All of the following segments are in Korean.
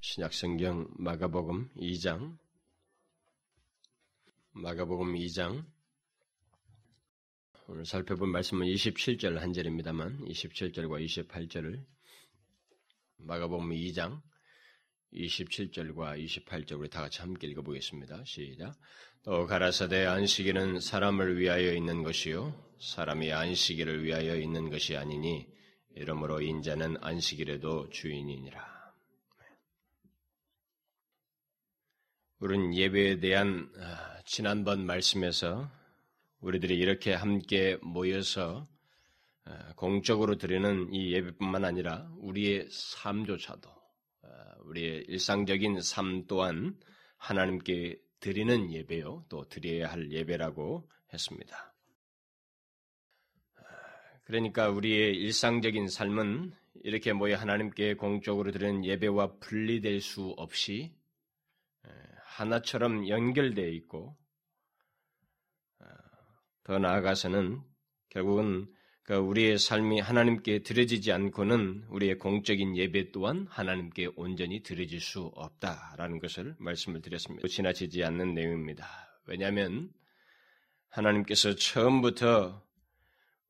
신약성경 마가복음 2장 마가복음 2장 오늘 살펴본 말씀은 27절 한 절입니다만 27절과 28절을 마가복음 2장 27절과 28절 우리 다 같이 함께 읽어보겠습니다. 시작. 또 가라사대 안식일은 사람을 위하여 있는 것이요 사람이 안식일을 위하여 있는 것이 아니니 이러므로 인자는 안식일에도 주인이니라. 우리는 예배에 대한 아, 지난번 말씀에서 우리들이 이렇게 함께 모여서 아, 공적으로 드리는 이 예배뿐만 아니라 우리의 삶조차도 아, 우리의 일상적인 삶 또한 하나님께 드리는 예배요 또 드려야 할 예배라고 했습니다. 그러니까 우리의 일상적인 삶은 이렇게 모여 하나님께 공적으로 드리는 예배와 분리될 수 없이 하나처럼 연결되어 있고 어, 더 나아가서는 결국은 그 우리의 삶이 하나님께 드려지지 않고는 우리의 공적인 예배 또한 하나님께 온전히 드려질 수 없다라는 것을 말씀을 드렸습니다. 지나치지 않는 내용입니다. 왜냐하면 하나님께서 처음부터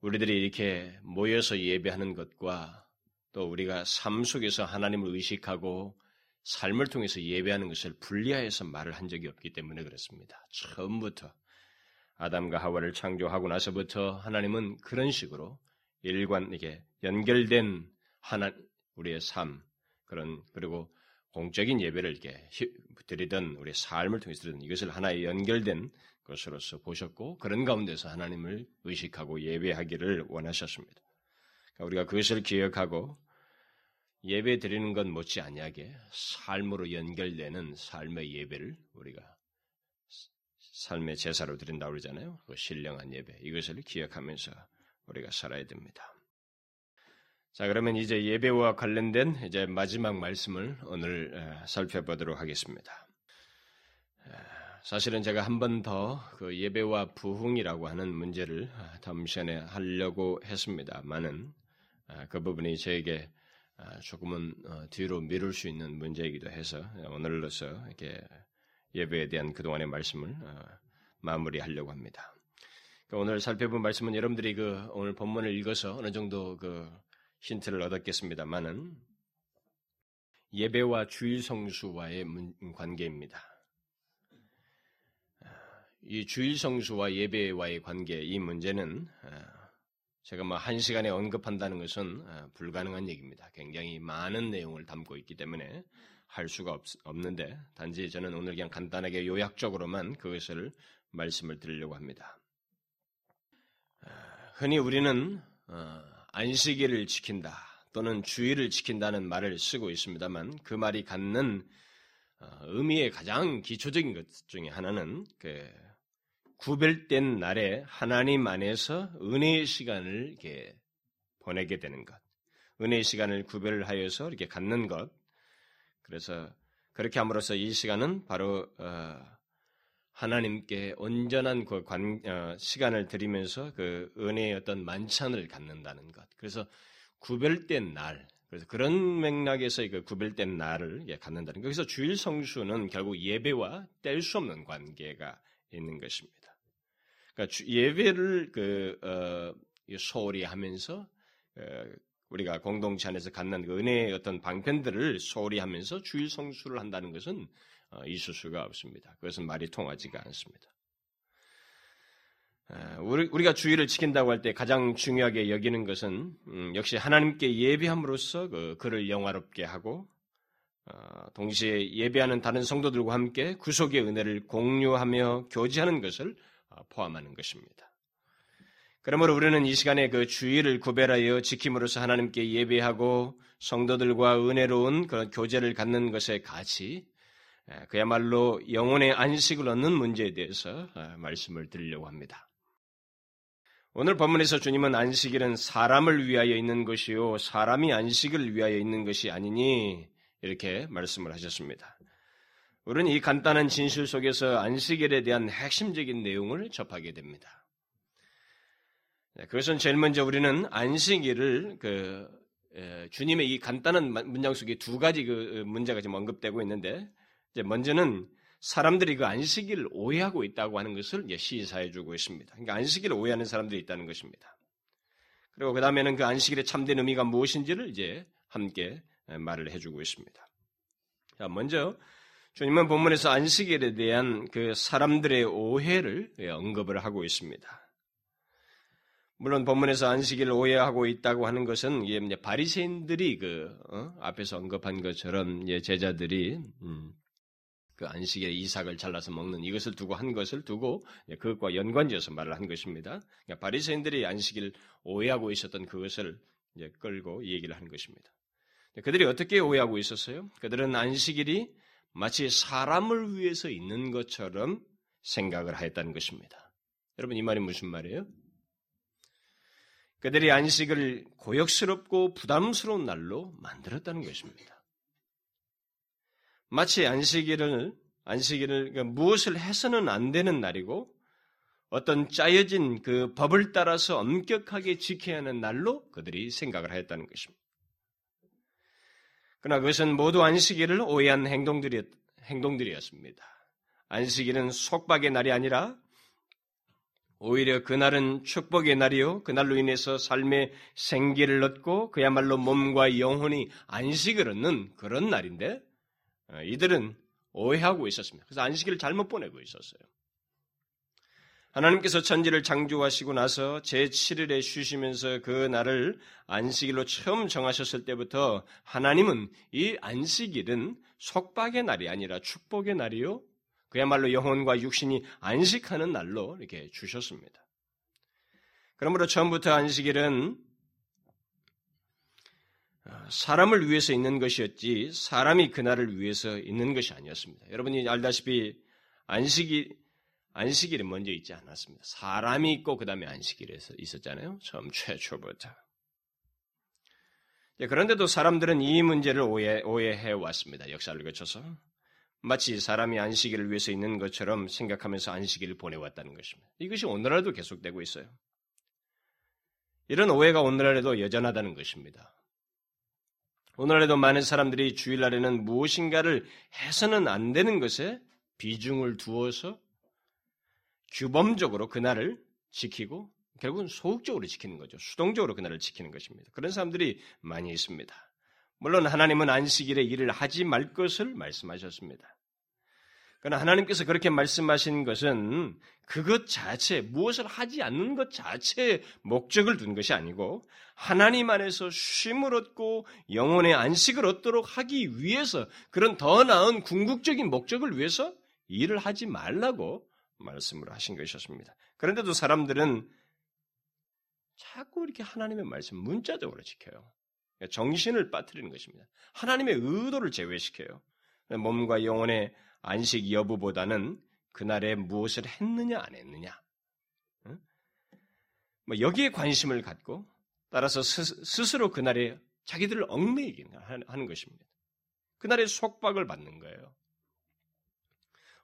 우리들이 이렇게 모여서 예배하는 것과 또 우리가 삶 속에서 하나님을 의식하고 삶을 통해서 예배하는 것을 분리하여서 말을 한 적이 없기 때문에 그렇습니다. 처음부터 아담과 하와를 창조하고 나서부터 하나님은 그런 식으로 일관 이게 연결된 하나 우리의 삶 그런 그리고 공적인 예배를 이렇게 드리던 우리의 삶을 통해서 드리던 이것을 하나의 연결된 것으로서 보셨고 그런 가운데서 하나님을 의식하고 예배하기를 원하셨습니다. 그러니까 우리가 그것을 기억하고 예배 드리는 것 못지 아니하게 삶으로 연결되는 삶의 예배를 우리가 삶의 제사로 드린다고 그러잖아요. 그 신령한 예배. 이것을 기억하면서 우리가 살아야 됩니다. 자, 그러면 이제 예배와 관련된 이제 마지막 말씀을 오늘 살펴보도록 하겠습니다. 사실은 제가 한 번 더 그 예배와 부흥이라고 하는 문제를 다음 시간에 하려고 했습니다만은 그 부분이 저에게 아, 조금은 어, 뒤로 미룰 수 있는 문제이기도 해서 오늘로서 이렇게 예배에 대한 그동안의 말씀을 어, 마무리하려고 합니다. 그러니까 오늘 살펴본 말씀은 여러분들이 그 오늘 본문을 읽어서 어느 정도 그 힌트를 얻었겠습니다만은 예배와 주일 성수와의 관계입니다. 아, 이 주일 성수와 예배와의 관계 이 문제는 아, 제가 뭐 한 시간에 언급한다는 것은 어, 불가능한 얘기입니다. 굉장히 많은 내용을 담고 있기 때문에 할 수가 없, 없는데 단지 저는 오늘 그냥 간단하게 요약적으로만 그것을 말씀을 드리려고 합니다. 어, 흔히 우리는 어, 안식일을 지킨다 또는 주일을 지킨다는 말을 쓰고 있습니다만 그 말이 갖는 의미의 가장 기초적인 것 중에 하나는 그 구별된 날에 하나님 안에서 은혜의 시간을 이렇게 보내게 되는 것. 은혜의 시간을 구별하여서 이렇게 갖는 것. 그래서 그렇게 함으로써 이 시간은 바로 어, 하나님께 온전한 그 관, 어, 시간을 드리면서 그 은혜의 어떤 만찬을 갖는다는 것. 그래서 구별된 날, 그래서 그런 맥락에서 그 구별된 날을 갖는다는 것. 그래서 주일 성수는 결국 예배와 뗄 수 없는 관계가 있는 것입니다. 그러니까 예배를 그 어, 소홀히 하면서 어, 우리가 공동체 안에서 갖는 그 은혜의 어떤 방편들을 소홀히 하면서 주일 성수를 한다는 것은 어, 있을 수가 없습니다. 그것은 말이 통하지가 않습니다. 어, 우리, 가 주의를 지킨다고 할 때 가장 중요하게 여기는 것은 음, 역시 하나님께 예배함으로써 그, 그를 영화롭게 하고 어, 동시에 예배하는 다른 성도들과 함께 구속의 은혜를 공유하며 교제하는 것을 어, 포함하는 것입니다. 그러므로 우리는 이 시간에 그 주의를 구별하여 지킴으로써 하나님께 예배하고 성도들과 은혜로운 그런 교제를 갖는 것에 같이 그야말로 영혼의 안식을 얻는 문제에 대해서 어, 말씀을 드리려고 합니다. 오늘 본문에서 주님은 안식일은 사람을 위하여 있는 것이요 사람이 안식을 위하여 있는 것이 아니니 이렇게 말씀을 하셨습니다. 우리는 이 간단한 진실 속에서 안식일에 대한 핵심적인 내용을 접하게 됩니다. 네, 그것은 제일 먼저 우리는 안식일을 그 주님의 이 간단한 문장 속에 두 가지 그 문제가 지금 언급되고 있는데 먼저는 사람들이 그 안식일을 오해하고 있다고 하는 것을 시사해 주고 있습니다. 그러니까 안식일을 오해하는 사람들이 있다는 것입니다. 그리고 그 다음에는 그 안식일의 참된 의미가 무엇인지를 이제 함께 말을 해주고 있습니다. 자, 먼저 주님은 본문에서 안식일에 대한 그 사람들의 오해를 언급을 하고 있습니다. 물론 본문에서 안식일을 오해하고 있다고 하는 것은 이제 바리새인들이 그 어? 앞에서 언급한 것처럼 제자들이 음, 그 안식일에 이삭을 잘라서 먹는 이것을 두고 한 것을 두고 그것과 연관지어서 말을 한 것입니다. 그러니까 바리새인들이 안식일 오해하고 있었던 그것을 이제 끌고 얘기를 한 것입니다. 그들이 어떻게 오해하고 있었어요? 그들은 안식일이 마치 사람을 위해서 있는 것처럼 생각을 하였다는 것입니다. 여러분 이 말이 무슨 말이에요? 그들이 안식을 고역스럽고 부담스러운 날로 만들었다는 것입니다. 마치 안식일을 안식일을 그러니까 무엇을 해서는 안 되는 날이고 어떤 짜여진 그 법을 따라서 엄격하게 지켜야 하는 날로 그들이 생각을 하였다는 것입니다. 그러나 그것은 모두 안식일을 오해한 행동들이, 행동들이었습니다. 안식일은 속박의 날이 아니라 오히려 그날은 축복의 날이요. 그날로 인해서 삶의 생기를 얻고 그야말로 몸과 영혼이 안식을 얻는 그런 날인데 어, 이들은 오해하고 있었습니다. 그래서 안식일을 잘못 보내고 있었어요. 하나님께서 천지를 창조하시고 나서 제7일에 쉬시면서 그 날을 안식일로 처음 정하셨을 때부터 하나님은 이 안식일은 속박의 날이 아니라 축복의 날이요. 그야말로 영혼과 육신이 안식하는 날로 이렇게 주셨습니다. 그러므로 처음부터 안식일은 사람을 위해서 있는 것이었지 사람이 그날을 위해서 있는 것이 아니었습니다. 여러분이 알다시피 안식일 안식일이 먼저 있지 않았습니다. 사람이 있고 그 다음에 안식일에 있었잖아요. 처음 최초부터. 그런데도 사람들은 이 문제를 오해, 오해해 왔습니다. 역사를 거쳐서. 마치 사람이 안식일을 위해서 있는 것처럼 생각하면서 안식일을 보내왔다는 것입니다. 이것이 오늘날도 계속되고 있어요. 이런 오해가 오늘날에도 여전하다는 것입니다. 오늘날에도 많은 사람들이 주일날에는 무엇인가를 해서는 안 되는 것에 비중을 두어서 규범적으로 그날을 지키고 결국은 소극적으로 지키는 거죠. 수동적으로 그날을 지키는 것입니다. 그런 사람들이 많이 있습니다. 물론 하나님은 안식일에 일을 하지 말 것을 말씀하셨습니다. 그러나 하나님께서 그렇게 말씀하신 것은 그것 자체, 무엇을 하지 않는 것 자체에 목적을 둔 것이 아니고 하나님 안에서 쉼을 얻고 영혼의 안식을 얻도록 하기 위해서 그런 더 나은 궁극적인 목적을 위해서 일을 하지 말라고 말씀을 하신 것이었습니다. 그런데도 사람들은 자꾸 이렇게 하나님의 말씀 문자적으로 지켜요. 정신을 빠뜨리는 것입니다. 하나님의 의도를 제외시켜요. 몸과 영혼의 안식 여부보다는 그날에 무엇을 했느냐 안 했느냐. 뭐 여기에 관심을 갖고 따라서 스스로 그날에 자기들을 얽매이게 하는 것입니다. 그날에 속박을 받는 거예요.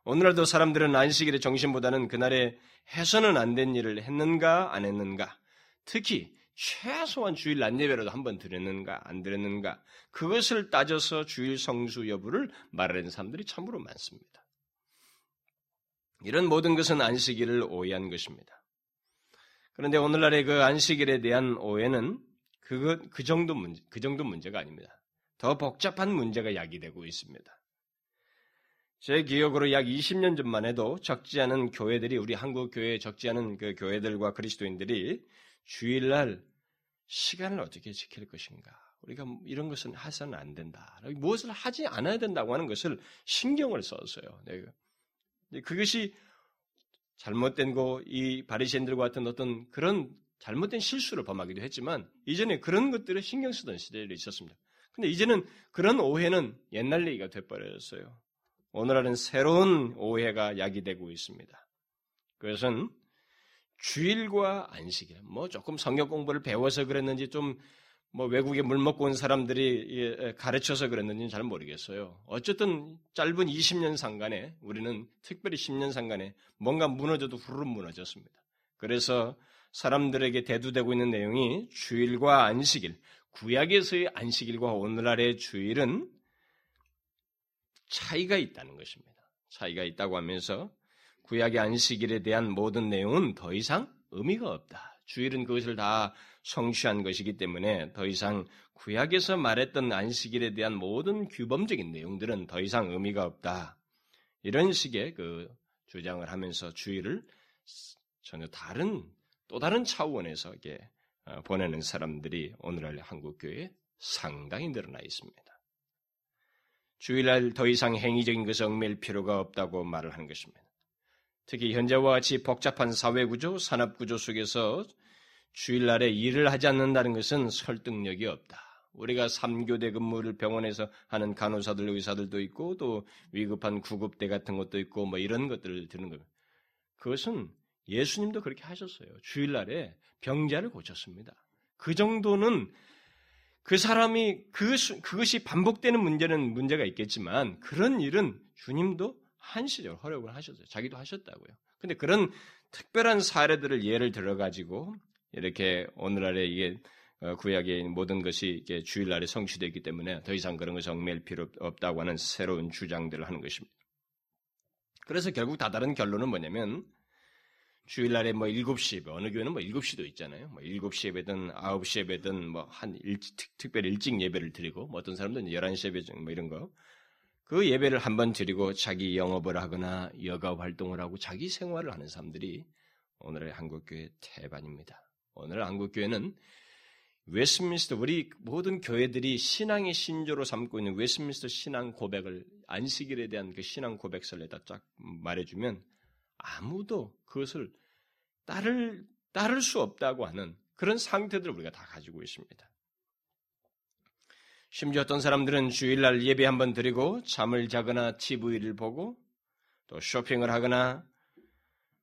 오늘날도 사람들은 안식일의 정신보다는 그날에 해서는 안 된 일을 했는가 안 했는가, 특히 최소한 주일 낮 예배라도 한 번 드렸는가 안 드렸는가 그것을 따져서 주일 성수 여부를 말하는 사람들이 참으로 많습니다. 이런 모든 것은 안식일을 오해한 것입니다. 그런데 오늘날의 그 안식일에 대한 오해는 그것 그 정도 문제 그 정도 문제가 아닙니다. 더 복잡한 문제가 야기되고 있습니다. 제 기억으로 약 20년 전만 해도 적지 않은 교회들이 우리 한국 교회에 적지 않은 그 교회들과 그리스도인들이 주일날 시간을 어떻게 지킬 것인가? 우리가 이런 것은 해서는 안 된다. 무엇을 하지 않아야 된다고 하는 것을 신경을 썼어요. 네. 그것이 잘못된 거, 이 바리새인들과 같은 어떤 그런 잘못된 실수를 범하기도 했지만 이전에 그런 것들을 신경 쓰던 시대도 있었습니다. 근데 이제는 그런 오해는 옛날 얘기가 돼버렸어요. 오늘날은 새로운 오해가 야기되고 있습니다. 그것은 주일과 안식일, 뭐 조금 성경 공부를 배워서 그랬는지 좀 뭐 외국에 물 먹고 온 사람들이 가르쳐서 그랬는지는 잘 모르겠어요. 어쨌든 짧은 20년 상간에 우리는 특별히 10년 상간에 뭔가 무너져도 후루룩 무너졌습니다. 그래서 사람들에게 대두되고 있는 내용이 주일과 안식일, 구약에서의 안식일과 오늘날의 주일은 차이가 있다는 것입니다. 차이가 있다고 하면서 구약의 안식일에 대한 모든 내용은 더 이상 의미가 없다. 주일은 그것을 다 성취한 것이기 때문에 더 이상 구약에서 말했던 안식일에 대한 모든 규범적인 내용들은 더 이상 의미가 없다. 이런 식의 그 주장을 하면서 주일을 전혀 다른 또 다른 차원에서 이게 어, 보내는 사람들이 오늘날 한국 교회에 상당히 늘어나 있습니다. 주일날 더 이상 행위적인 것에 얽매일 필요가 없다고 말을 하는 것입니다. 특히 현재와 같이 복잡한 사회구조, 산업구조 속에서 주일날에 일을 하지 않는다는 것은 설득력이 없다. 우리가 3교대 근무를 병원에서 하는 간호사들, 의사들도 있고 또 위급한 구급대 같은 것도 있고 뭐 이런 것들을 드는 거예요. 그것은 예수님도 그렇게 하셨어요. 주일날에 병자를 고쳤습니다. 그 정도는 그 사람이 그, 그것이 반복되는 문제는 문제가 있겠지만 그런 일은 주님도 한시적으로 허락을 하셨어요. 자기도 하셨다고요. 근데 그런 특별한 사례들을 예를 들어가지고 이렇게 오늘날에 이게 어, 구약의 모든 것이 이게 주일날에 성취되기 때문에 더 이상 그런 것을 얽매일 필요 없다고 하는 새로운 주장들을 하는 것입니다. 그래서 결국 다다른 결론은 뭐냐면 주일날에 뭐 7시, 어느 교회는 뭐 7시도 있잖아요. 뭐 7시 예배든 9시 예배든 뭐한 특별히 일찍 예배를 드리고 뭐 어떤 사람들은 11시 예배 뭐 이런 거. 그 예배를 한 번 드리고 자기 영업을 하거나 여가 활동을 하고 자기 생활을 하는 사람들이 오늘의 한국교회 태반입니다. 오늘 한국교회는 웨스민스터 우리 모든 교회들이 신앙의 신조로 삼고 있는 웨스민스터 신앙 고백을 안식일에 대한 그 신앙 고백서에다 쫙 말해주면 아무도 그것을 따를, 따를 수 없다고 하는 그런 상태들을 우리가 다 가지고 있습니다. 심지어 어떤 사람들은 주일날 예배 한번 드리고 잠을 자거나 TV를 보고 또 쇼핑을 하거나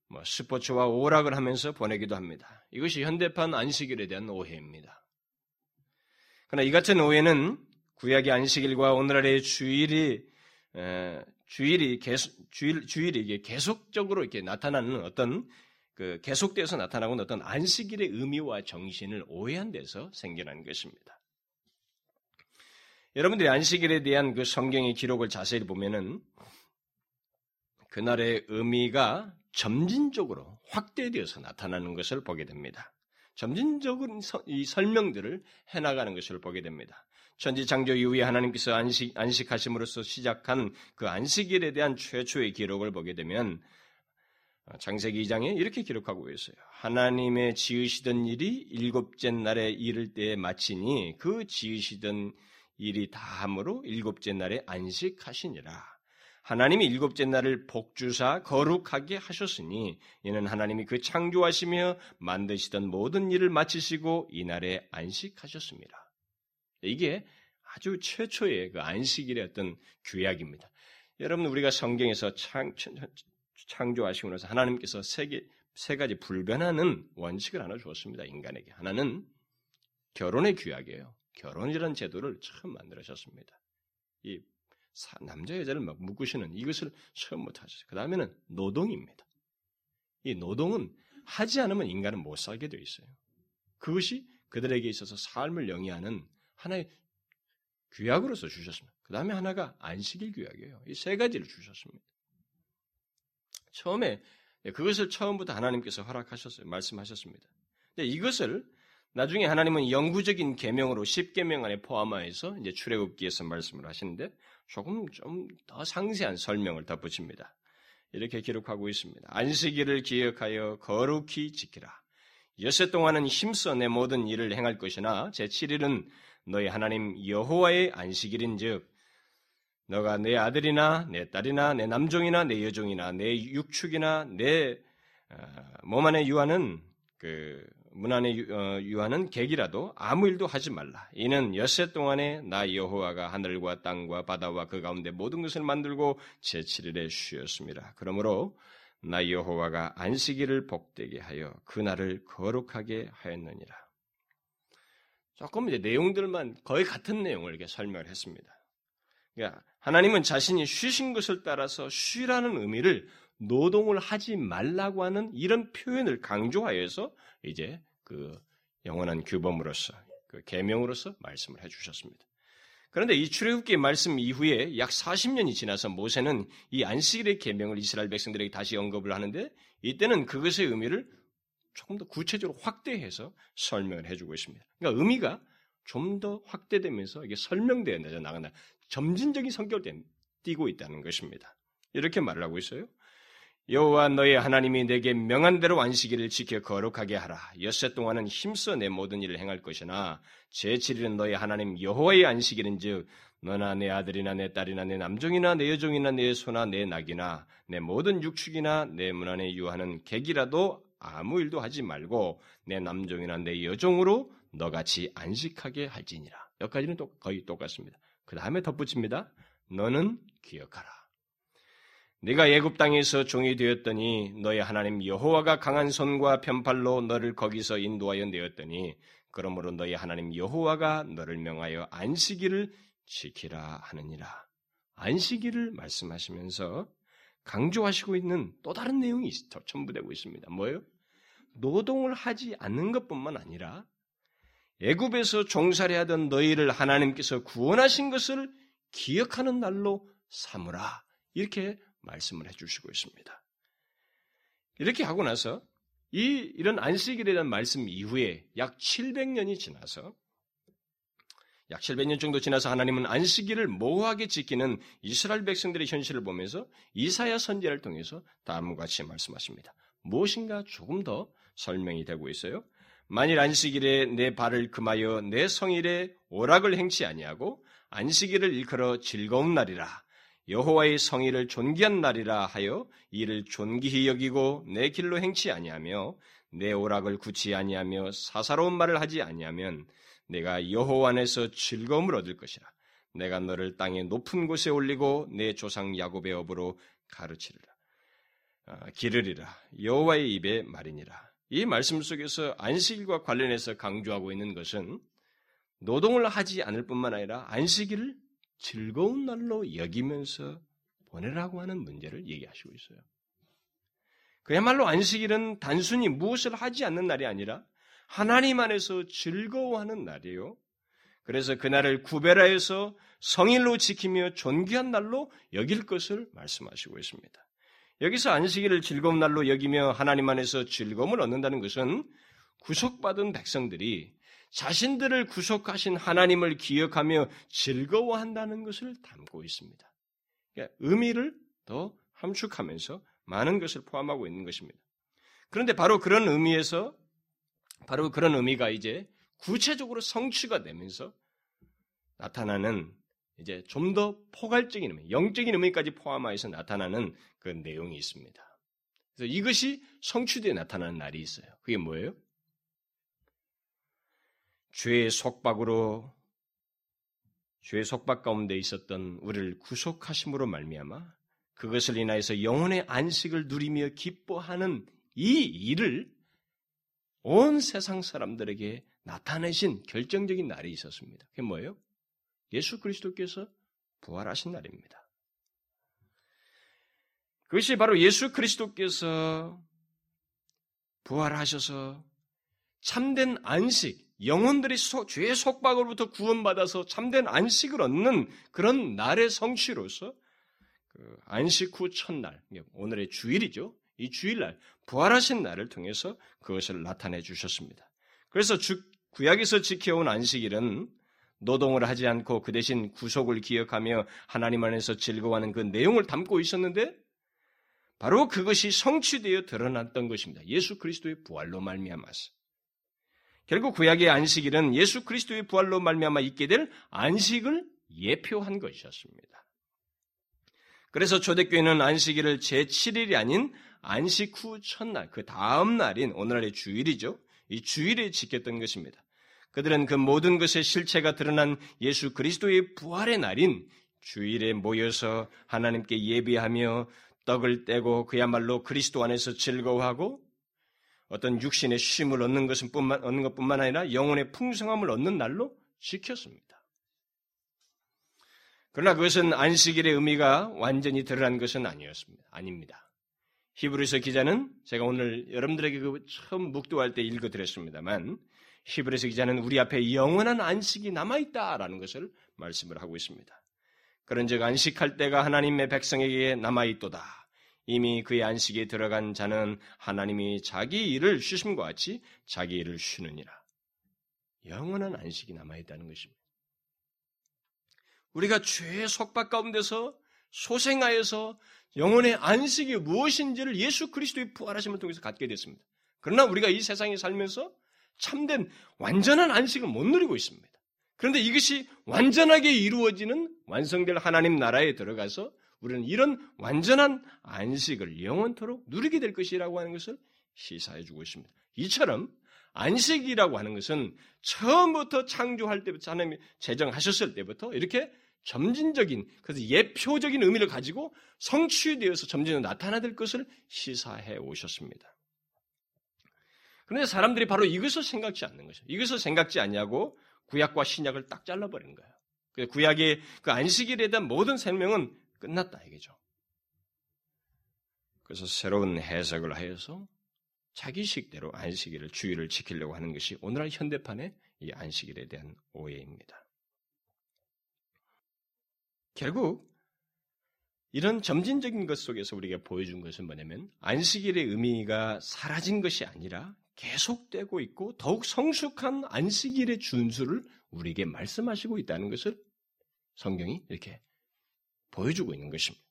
뭐 스포츠와 오락을 하면서 보내기도 합니다. 이것이 현대판 안식일에 대한 오해입니다. 그러나 이 같은 오해는 구약의 안식일과 오늘날의 주일이 에, 주일이 계속 주일 주일이 계속적으로 이렇게 나타나는 어떤 그 계속돼서 나타나고 어떤 안식일의 의미와 정신을 오해한 데서 생겨난 것입니다. 여러분들이 안식일에 대한 그 성경의 기록을 자세히 보면은 그날의 의미가 점진적으로 확대되어서 나타나는 것을 보게 됩니다. 점진적인 이 설명들을 해나가는 것을 보게 됩니다. 천지창조 이후에 하나님께서 안식, 안식하심으로써 시작한 그 안식일에 대한 최초의 기록을 보게 되면 어, 장세기 2장에 이렇게 기록하고 있어요. 하나님의 지으시던 일이 일곱째 날에 이를 때에 마치니 그 지으시던 일이 다 함으로 일곱째 날에 안식하시니라. 하나님이 일곱째 날을 복주사 거룩하게 하셨으니 이는 하나님이 그 창조하시며 만드시던 모든 일을 마치시고 이 날에 안식하셨습니다. 이게 아주 최초의 그 안식일의 어떤 규약입니다. 여러분 우리가 성경에서 창, 창조하시고 서 하나님께서 세, 개, 세 가지 불변하는 원칙을 하나 주었습니다. 인간에게. 하나는 결혼의 규약이에요. 결혼이라는 제도를 처음 만들으셨습니다. 이 남자 여자를 막 묶으시는 이것을 처음부터 하셨어요. 그 다음에는 노동입니다. 이 노동은 하지 않으면 인간은 못 살게 되어 있어요. 그것이 그들에게 있어서 삶을 영위하는 하나의 규약으로서 주셨습니다. 그 다음에 하나가 안식일 규약이에요. 이 세 가지를 주셨습니다. 처음에 그것을 처음부터 하나님께서 허락하셨어요. 말씀하셨습니다. 근데 이것을 나중에 하나님은 영구적인 계명으로 10계명 안에 포함하여서 이제 출애굽기에서 말씀을 하시는데 조금 좀 더 상세한 설명을 덧붙입니다. 이렇게 기록하고 있습니다. 안식일을 기억하여 거룩히 지키라. 여세 동안은 힘써 내 모든 일을 행할 것이나 제 7일은 너희 하나님 여호와의 안식일인즉 너가 내 아들이나 내 딸이나 내 남종이나 내 여종이나 내 육축이나 내 몸 안에 유하는 그 문 안에 어, 유하는 객이라도 아무 일도 하지 말라. 이는 엿새 동안에 나 여호와가 하늘과 땅과 바다와 그 가운데 모든 것을 만들고 제 7일에 쉬었습니다. 그러므로 나 여호와가 안식일을 복되게 하여 그날을 거룩하게 하였느니라. 조금 이제 내용들만 거의 같은 내용을 이렇게 설명을 했습니다. 그러니까 하나님은 자신이 쉬신 것을 따라서 쉬라는 의미를 노동을 하지 말라고 하는 이런 표현을 강조하여서 이제 그 영원한 규범으로서 그 계명으로서 말씀을 해 주셨습니다. 그런데 이 출애굽기 말씀 이후에 약 40년이 지나서 모세는 이 안식일의 계명을 이스라엘 백성들에게 다시 언급을 하는데 이때는 그것의 의미를 조금 더 구체적으로 확대해서 설명을 해주고 있습니다. 그러니까 의미가 좀 더 확대되면서 이게 설명되어 나간다. 점진적인 성격을 띄고 있다는 것입니다. 이렇게 말을 하고 있어요. 여호와 너의 하나님이 내게 명한 대로 안식일을 지켜 거룩하게 하라. 엿새 동안은 힘써 내 모든 일을 행할 것이나 제7일은 너의 하나님 여호와의 안식일인즉 너나 내 아들이나 내 딸이나 내 남종이나 내 여종이나 내 소나 내 낙이나 내 모든 육축이나 내 문 안에 유하는 객이라도 아무 일도 하지 말고 내 남종이나 내 여종으로 너같이 안식하게 할지니라. 여기까지는 거의 똑같습니다. 그 다음에 덧붙입니다. 너는 기억하라. 네가 예굽 땅에서 종이 되었더니 너의 하나님 여호와가 강한 손과 편팔로 너를 거기서 인도하여 내었더니 그러므로 너의 하나님 여호와가 너를 명하여 안식일을 지키라 하느니라. 안식일을 말씀하시면서 강조하시고 있는 또 다른 내용이 첨부되고 있습니다. 뭐예요? 노동을 하지 않는 것뿐만 아니라 애굽에서 종살이 하던 너희를 하나님께서 구원하신 것을 기억하는 날로 삼으라. 이렇게 말씀을 해 주시고 있습니다. 이렇게 하고 나서 이 이런 안식일에 대한 말씀 이후에 약 700년이 지나서 약 700년 정도 지나서 하나님은 안식일을 모호하게 지키는 이스라엘 백성들의 현실을 보면서 이사야 선지를 통해서 다음과 같이 말씀하십니다. 무엇인가 조금 더 설명이 되고 있어요. 만일 안식일에 내 발을 금하여 내 성일에 오락을 행치 아니하고 안식일을 일컬어 즐거운 날이라 여호와의 성일을 존귀한 날이라 하여 이를 존귀히 여기고 내 길로 행치 아니하며 내 오락을 굳이 아니하며 사사로운 말을 하지 아니하면 내가 여호와 안에서 즐거움을 얻을 것이라. 내가 너를 땅의 높은 곳에 올리고 내 조상 야곱의 업으로 가르치리라. 아, 기르리라. 여호와의 입에 말이니라. 이 말씀 속에서 안식일과 관련해서 강조하고 있는 것은 노동을 하지 않을 뿐만 아니라 안식일을 즐거운 날로 여기면서 보내라고 하는 문제를 얘기하시고 있어요. 그야말로 안식일은 단순히 무엇을 하지 않는 날이 아니라 하나님 안에서 즐거워하는 날이에요. 그래서 그날을 구별하여서 성일로 지키며 존귀한 날로 여길 것을 말씀하시고 있습니다. 여기서 안식일을 즐거운 날로 여기며 하나님 안에서 즐거움을 얻는다는 것은 구속받은 백성들이 자신들을 구속하신 하나님을 기억하며 즐거워한다는 것을 담고 있습니다. 그러니까 의미를 더 함축하면서 많은 것을 포함하고 있는 것입니다. 그런데 바로 그런 의미에서 바로 그런 의미가 이제 구체적으로 성취가 되면서 나타나는 이제 좀 더 포괄적인 의미, 영적인 의미까지 포함하여서 나타나는 그 내용이 있습니다. 그래서 이것이 성취되어 나타나는 날이 있어요. 그게 뭐예요? 죄의 속박으로 죄의 속박 가운데 있었던 우리를 구속하심으로 말미암아 그것을 인하여서 영혼의 안식을 누리며 기뻐하는 이 일을 온 세상 사람들에게 나타내신 결정적인 날이 있었습니다. 그게 뭐예요? 예수 그리스도께서 부활하신 날입니다. 그것이 바로 예수 그리스도께서 부활하셔서 참된 안식, 영혼들이 죄의 속박으로부터 구원받아서 참된 안식을 얻는 그런 날의 성취로서 그 안식 후 첫날, 오늘의 주일이죠. 이 주일날, 부활하신 날을 통해서 그것을 나타내 주셨습니다. 그래서 주, 구약에서 지켜온 안식일은 노동을 하지 않고 그 대신 구속을 기억하며 하나님 안에서 즐거워하는 그 내용을 담고 있었는데 바로 그것이 성취되어 드러났던 것입니다. 예수 그리스도의 부활로 말미암아서. 결국 구약의 안식일은 예수 그리스도의 부활로 말미암아 있게 될 안식을 예표한 것이었습니다. 그래서 초대교회는 안식일을 제7일이 아닌 안식 후 첫날, 그 다음 날인 오늘날의 주일이죠. 이 주일에 지켰던 것입니다. 그들은 그 모든 것의 실체가 드러난 예수 그리스도의 부활의 날인 주일에 모여서 하나님께 예비하며 떡을 떼고 그야말로 그리스도 안에서 즐거워하고 어떤 육신의 쉼을 얻는 것은 뿐만, 얻는 것뿐만 아니라 영혼의 풍성함을 얻는 날로 지켰습니다. 그러나 그것은 안식일의 의미가 완전히 드러난 것은 아니었습니다. 아닙니다. 히브리서 기자는 제가 오늘 여러분들에게 그 처음 묵도할 때 읽어드렸습니다만 히브리서 기자는 우리 앞에 영원한 안식이 남아있다라는 것을 말씀을 하고 있습니다. 그런즉 안식할 때가 하나님의 백성에게 남아있도다. 이미 그의 안식에 들어간 자는 하나님이 자기 일을 쉬심과 같이 자기 일을 쉬느니라. 영원한 안식이 남아있다는 것입니다. 우리가 죄의 속박 가운데서 소생하여서 영혼의 안식이 무엇인지를 예수 그리스도의 부활하심을 통해서 갖게 됐습니다. 그러나 우리가 이 세상에 살면서 참된 완전한 안식을 못 누리고 있습니다. 그런데 이것이 완전하게 이루어지는 완성될 하나님 나라에 들어가서 우리는 이런 완전한 안식을 영원토록 누리게 될 것이라고 하는 것을 시사해 주고 있습니다. 이처럼 안식이라고 하는 것은 처음부터 창조할 때부터 하나님이 제정하셨을 때부터 이렇게 점진적인 그래서 예표적인 의미를 가지고 성취되어서 점진적으로 나타나될 것을 시사해 오셨습니다. 그런데 사람들이 바로 이것을 생각지 않는 거죠. 이것을 생각지 않냐고 구약과 신약을 딱 잘라버리는 거예요. 구약의 그 안식일에 대한 모든 설명은 끝났다 이거죠. 그래서 새로운 해석을 하여서 자기 식대로 안식일을 주의를 지키려고 하는 것이 오늘날 현대판의 이 안식일에 대한 오해입니다. 결국 이런 점진적인 것 속에서 우리가 보여준 것은 뭐냐면 안식일의 의미가 사라진 것이 아니라 계속되고 있고 더욱 성숙한 안식일의 준수를 우리에게 말씀하시고 있다는 것을 성경이 이렇게 보여주고 있는 것입니다.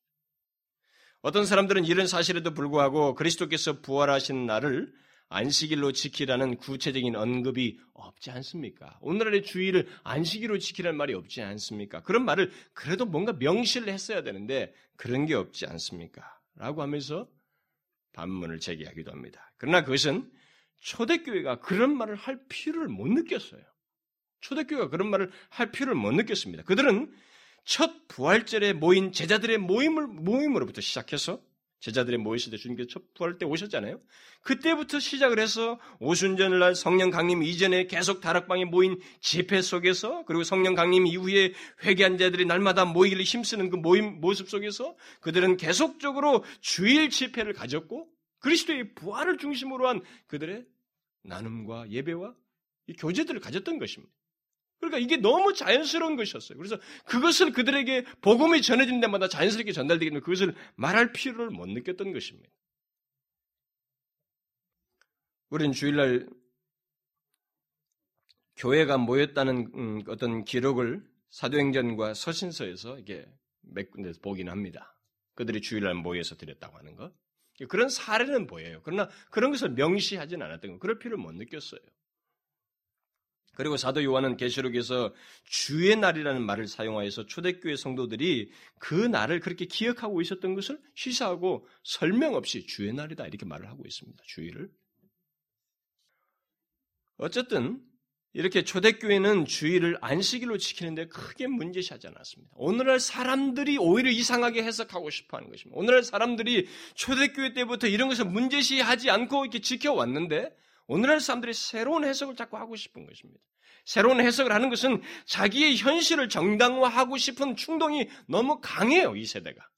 어떤 사람들은 이런 사실에도 불구하고 그리스도께서 부활하신 날을 안식일로 지키라는 구체적인 언급이 없지 않습니까? 오늘날의 주의를 안식일로 지키라는 말이 없지 않습니까? 그런 말을 그래도 뭔가 명시를 했어야 되는데 그런 게 없지 않습니까? 라고 하면서 반문을 제기하기도 합니다. 그러나 그것은 초대교회가 그런 말을 할 필요를 못 느꼈어요. 초대교회가 그런 말을 할 필요를 못 느꼈습니다. 그들은 첫 부활절에 모인 제자들의 모임을, 모임으로부터 시작해서 제자들의 모였을 때 주님께서 첫 부활 때 오셨잖아요. 그때부터 시작을 해서 오순절날 날 성령 강림 이전에 계속 다락방에 모인 집회 속에서 그리고 성령 강림 이후에 회개한 자들이 날마다 모이기를 힘쓰는 그 모임 모습 속에서 그들은 계속적으로 주일 집회를 가졌고 그리스도의 부활을 중심으로 한 그들의 나눔과 예배와 교제들을 가졌던 것입니다. 그러니까 이게 너무 자연스러운 것이었어요. 그래서 그것을 그들에게 복음이 전해진 데마다 자연스럽게 전달되기 때문에 그것을 말할 필요를 못 느꼈던 것입니다. 우리는 주일날 교회가 모였다는 음, 어떤 기록을 사도행전과 서신서에서 이게 몇 군데서 보긴 합니다. 그들이 주일날 모여서 드렸다고 하는 것. 그런 사례는 보여요. 그러나 그런 것을 명시하진 않았던 거. 그럴 필요를 못 느꼈어요. 그리고 사도 요한은 계시록에서 주의 날이라는 말을 사용하여서 초대교회 성도들이 그 날을 그렇게 기억하고 있었던 것을 시사하고 설명 없이 주의 날이다 이렇게 말을 하고 있습니다. 주의를. 어쨌든 이렇게 초대교회는 주의를 안식일로 지키는데 크게 문제시하지 않았습니다. 오늘날 사람들이 오히려 이상하게 해석하고 싶어 하는 것입니다. 오늘날 사람들이 초대교회 때부터 이런 것을 문제시하지 않고 이렇게 지켜왔는데 오늘날 사람들이 새로운 해석을 자꾸 하고 싶은 것입니다. 새로운 해석을 하는 것은 자기의 현실을 정당화하고 싶은 충동이 너무 강해요, 이 세대가.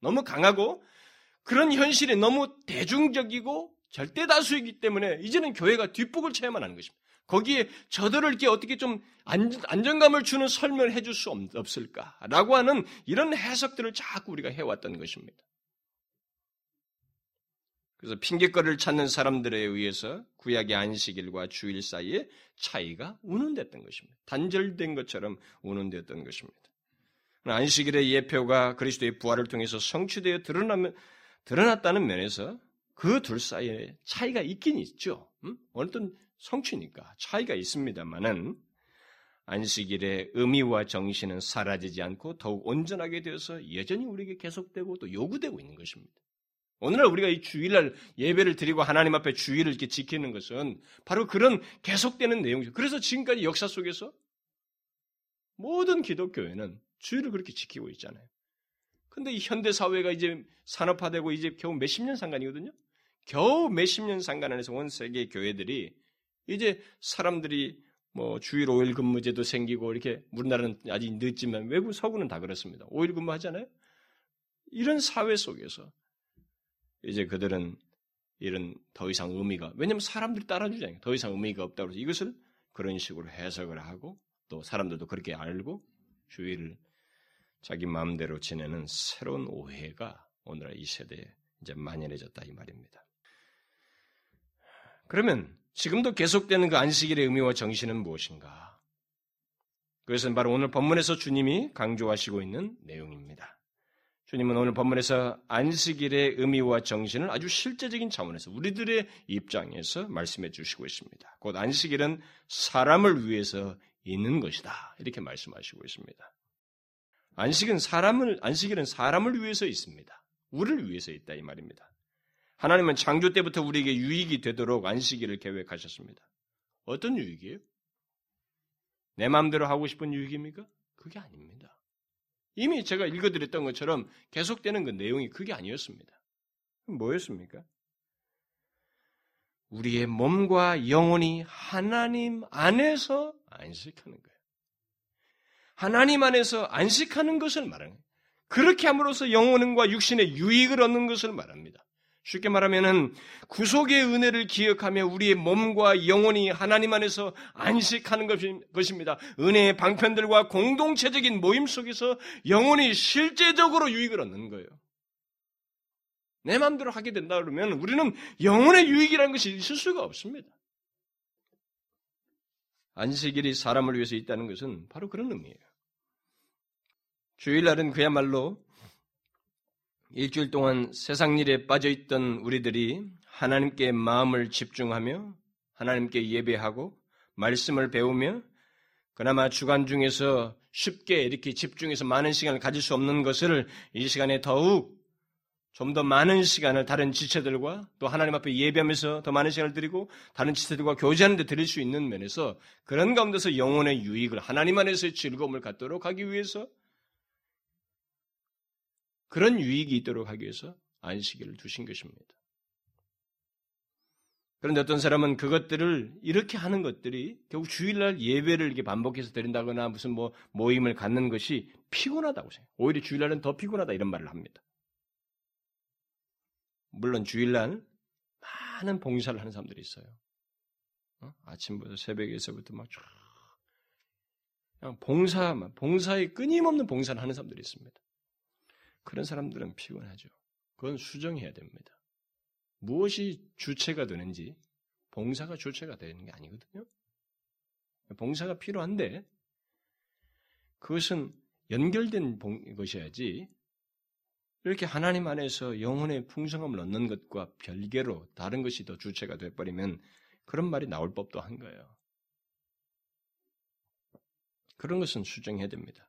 너무 강하고 그런 현실이 너무 대중적이고 절대 다수이기 때문에 이제는 교회가 뒷북을 쳐야만 하는 것입니다. 거기에 저들을 이렇게 어떻게 좀 안정감을 주는 설명을 해줄 수 없을까라고 하는 이런 해석들을 자꾸 우리가 해왔던 것입니다. 그래서 핑계거리를 찾는 사람들에 의해서 구약의 안식일과 주일 사이에 차이가 운운됐던 것입니다. 단절된 것처럼 운운됐던 것입니다. 안식일의 예표가 그리스도의 부활을 통해서 성취되어 드러나면, 드러났다는 면에서 그 둘 사이에 차이가 있긴 있죠. 음? 어떤 성취니까 차이가 있습니다만은 안식일의 의미와 정신은 사라지지 않고 더욱 온전하게 되어서 여전히 우리에게 계속되고 또 요구되고 있는 것입니다. 오늘날 우리가 이 주일날 예배를 드리고 하나님 앞에 주일을 이렇게 지키는 것은 바로 그런 계속되는 내용이죠. 그래서 지금까지 역사 속에서 모든 기독교회는 주일을 그렇게 지키고 있잖아요. 근데 이 현대 사회가 이제 산업화되고 이제 겨우 몇십 년 상간이거든요. 겨우 몇십 년 상간 안에서 온 세계 교회들이 이제 사람들이 뭐 주일 5일 근무제도 생기고 이렇게 우리나라는 아직 늦지만 외국 서구는 다 그렇습니다. 5일 근무하잖아요. 이런 사회 속에서 이제 그들은 이런 더 이상 의미가 왜냐하면 사람들이 따라주잖아요. 더 이상 의미가 없다고 해서 이것을 그런 식으로 해석을 하고 또 사람들도 그렇게 알고 주의를 자기 마음대로 지내는 새로운 오해가 오늘날 이 세대에 이제 만연해졌다 이 말입니다. 그러면 지금도 계속되는 그 안식일의 의미와 정신은 무엇인가? 그것은 바로 오늘 본문에서 주님이 강조하시고 있는 내용입니다. 주님은 오늘 본문에서 안식일의 의미와 정신을 아주 실제적인 차원에서 우리들의 입장에서 말씀해 주시고 있습니다. 곧 안식일은 사람을 위해서 있는 것이다. 이렇게 말씀하시고 있습니다. 안식은 사람을 안식일은 사람을 위해서 있습니다. 우리를 위해서 있다 이 말입니다. 하나님은 창조 때부터 우리에게 유익이 되도록 안식일을 계획하셨습니다. 어떤 유익이에요? 내 마음대로 하고 싶은 유익입니까? 그게 아닙니다. 이미 제가 읽어드렸던 것처럼 계속되는 그 내용이 그게 아니었습니다. 뭐였습니까? 우리의 몸과 영혼이 하나님 안에서 안식하는 거예요. 하나님 안에서 안식하는 것을 말하는 거예요. 그렇게 함으로써 영혼과 육신의 유익을 얻는 것을 말합니다. 쉽게 말하면은 구속의 은혜를 기억하며 우리의 몸과 영혼이 하나님 안에서 안식하는 것입니다. 은혜의 방편들과 공동체적인 모임 속에서 영혼이 실제적으로 유익을 얻는 거예요. 내 마음대로 하게 된다 그러면 우리는 영혼의 유익이라는 것이 있을 수가 없습니다. 안식일이 사람을 위해서 있다는 것은 바로 그런 의미예요. 주일날은 그야말로 일주일 동안 세상 일에 빠져 있던 우리들이 하나님께 마음을 집중하며 하나님께 예배하고 말씀을 배우며 그나마 주간 중에서 쉽게 이렇게 집중해서 많은 시간을 가질 수 없는 것을 이 시간에 더욱 좀 더 많은 시간을 다른 지체들과 또 하나님 앞에 예배하면서 더 많은 시간을 드리고 다른 지체들과 교제하는 데 드릴 수 있는 면에서 그런 가운데서 영혼의 유익을 하나님 안에서의 즐거움을 갖도록 하기 위해서 그런 유익이 있도록 하기 위해서 안식일을 두신 것입니다. 그런데 어떤 사람은 그것들을 이렇게 하는 것들이 결국 주일날 예배를 이렇게 반복해서 드린다거나 무슨 뭐 모임을 갖는 것이 피곤하다고 생각해요. 오히려 주일날은 더 피곤하다 이런 말을 합니다. 물론 주일날 많은 봉사를 하는 사람들이 있어요. 어? 아침부터 새벽에서부터 막 그냥 봉사, 봉사에 끊임없는 봉사를 하는 사람들이 있습니다. 그런 사람들은 피곤하죠. 그건 수정해야 됩니다. 무엇이 주체가 되는지 봉사가 주체가 되는 게 아니거든요. 봉사가 필요한데 그것은 연결된 것이어야지 이렇게 하나님 안에서 영혼의 풍성함을 얻는 것과 별개로 다른 것이 더 주체가 돼버리면 그런 말이 나올 법도 한 거예요. 그런 것은 수정해야 됩니다.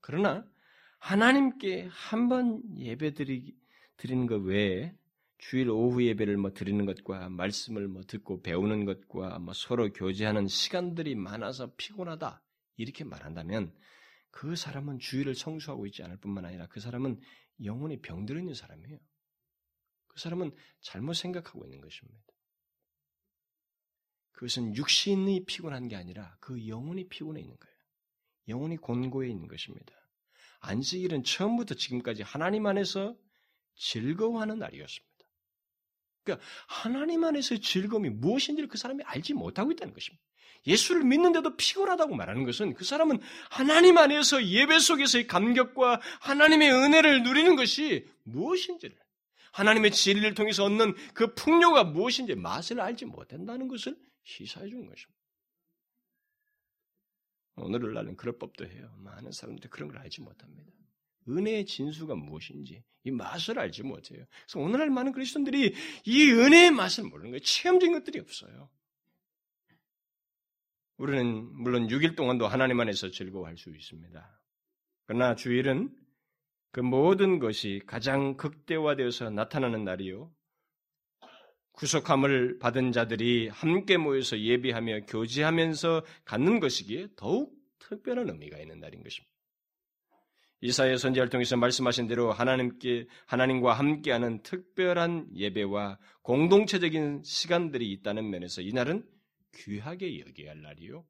그러나 하나님께 한 번 예배 드리, 드리는 것 외에 주일 오후 예배를 뭐 드리는 것과 말씀을 뭐 듣고 배우는 것과 뭐 서로 교제하는 시간들이 많아서 피곤하다 이렇게 말한다면 그 사람은 주일을 성수하고 있지 않을 뿐만 아니라 그 사람은 영혼이 병들어 있는 사람이에요. 그 사람은 잘못 생각하고 있는 것입니다. 그것은 육신이 피곤한 게 아니라 그 영혼이 피곤해 있는 거예요. 영혼이 곤고해 있는 것입니다. 안식일은 처음부터 지금까지 하나님 안에서 즐거워하는 날이었습니다. 그러니까 하나님 안에서의 즐거움이 무엇인지를 그 사람이 알지 못하고 있다는 것입니다. 예수를 믿는데도 피곤하다고 말하는 것은 그 사람은 하나님 안에서 예배 속에서의 감격과 하나님의 은혜를 누리는 것이 무엇인지를 하나님의 진리를 통해서 얻는 그 풍요가 무엇인지 맛을 알지 못한다는 것을 시사해 주는 것입니다. 오늘날은 그럴 법도 해요. 많은 사람들이 그런 걸 알지 못합니다. 은혜의 진수가 무엇인지 이 맛을 알지 못해요. 그래서 오늘날 많은 그리스도인들이 이 은혜의 맛을 모르는 거예요. 체험적인 것들이 없어요. 우리는 물론 6일 동안도 하나님 안에서 즐거워할 수 있습니다. 그러나 주일은 그 모든 것이 가장 극대화되어서 나타나는 날이요. 구속함을 받은 자들이 함께 모여서 예비하며 교제하면서 갖는 것이기에 더욱 특별한 의미가 있는 날인 것입니다. 이사의 선지자를 통해서 말씀하신 대로 하나님께 하나님과 함께하는 특별한 예배와 공동체적인 시간들이 있다는 면에서 이 날은 귀하게 여겨야 할 날이요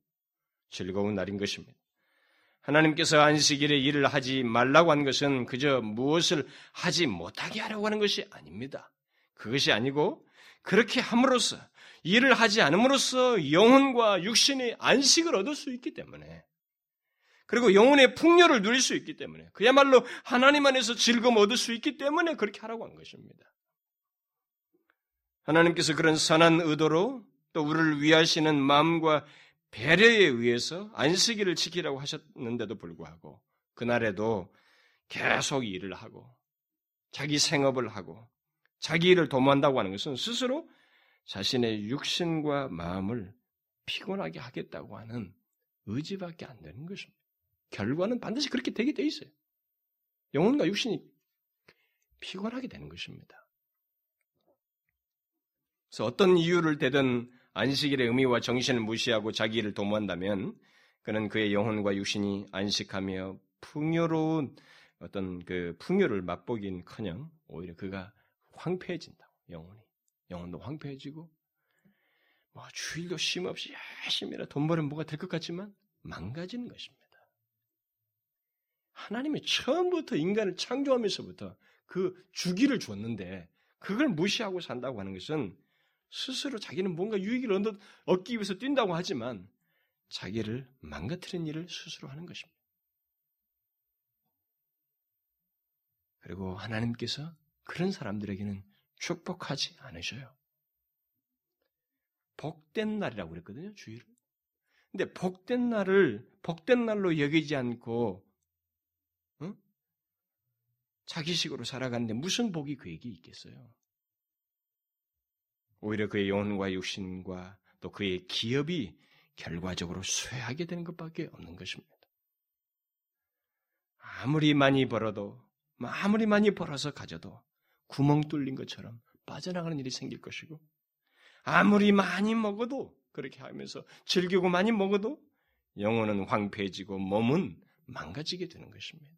즐거운 날인 것입니다. 하나님께서 안식일에 일을 하지 말라고 한 것은 그저 무엇을 하지 못하게 하려고 하는 것이 아닙니다. 그것이 아니고 그렇게 함으로써 일을 하지 않음으로써 영혼과 육신의 안식을 얻을 수 있기 때문에 그리고 영혼의 풍요를 누릴 수 있기 때문에 그야말로 하나님 안에서 즐거움 얻을 수 있기 때문에 그렇게 하라고 한 것입니다. 하나님께서 그런 선한 의도로 또 우리를 위하시는 마음과 배려에 의해서 안식일을 지키라고 하셨는데도 불구하고 그날에도 계속 일을 하고 자기 생업을 하고 자기 일을 도모한다고 하는 것은 스스로 자신의 육신과 마음을 피곤하게 하겠다고 하는 의지밖에 안 되는 것입니다. 결과는 반드시 그렇게 되게 돼 있어요. 영혼과 육신이 피곤하게 되는 것입니다. 그래서 어떤 이유를 대든 안식일의 의미와 정신을 무시하고 자기 일을 도모한다면 그는 그의 영혼과 육신이 안식하며 풍요로운 어떤 그 풍요를 맛보긴 커녕 오히려 그가 황폐해진다. 영혼이 영혼도 황폐해지고 뭐 주일도 쉼 없이 열심히 돈 벌면 뭐가 될 것 같지만 망가지는 것입니다. 하나님이 처음부터 인간을 창조하면서부터 그 주기를 줬는데 그걸 무시하고 산다고 하는 것은 스스로 자기는 뭔가 유익을 얻기 위해서 뛴다고 하지만 자기를 망가뜨린 일을 스스로 하는 것입니다. 그리고 하나님께서 그런 사람들에게는 축복하지 않으셔요. 복된 날이라고 그랬거든요, 주일을. 근데 복된 날을 복된 날로 여기지 않고 응? 자기식으로 살아가는데 무슨 복이 그에게 있겠어요? 오히려 그의 영혼과 육신과 또 그의 기업이 결과적으로 쇠하게 되는 것밖에 없는 것입니다. 아무리 많이 벌어도 아무리 많이 벌어서 가져도 구멍 뚫린 것처럼 빠져나가는 일이 생길 것이고 아무리 많이 먹어도 그렇게 하면서 즐기고 많이 먹어도 영혼은 황폐해지고 몸은 망가지게 되는 것입니다.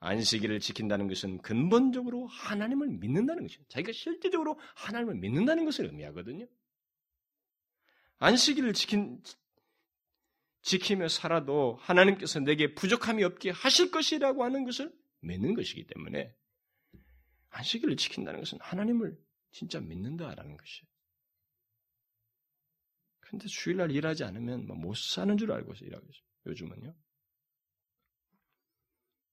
안식일을 지킨다는 것은 근본적으로 하나님을 믿는다는 것이죠. 자기가 실제적으로 하나님을 믿는다는 것을 의미하거든요. 안식일을 지킨, 지키며 살아도 하나님께서 내게 부족함이 없게 하실 것이라고 하는 것을 믿는 것이기 때문에 안식일을 지킨다는 것은 하나님을 진짜 믿는다라는 것이에요. 근데 주일날 일하지 않으면 뭐못 사는 줄 알고서 일하고 있어요. 요즘은요.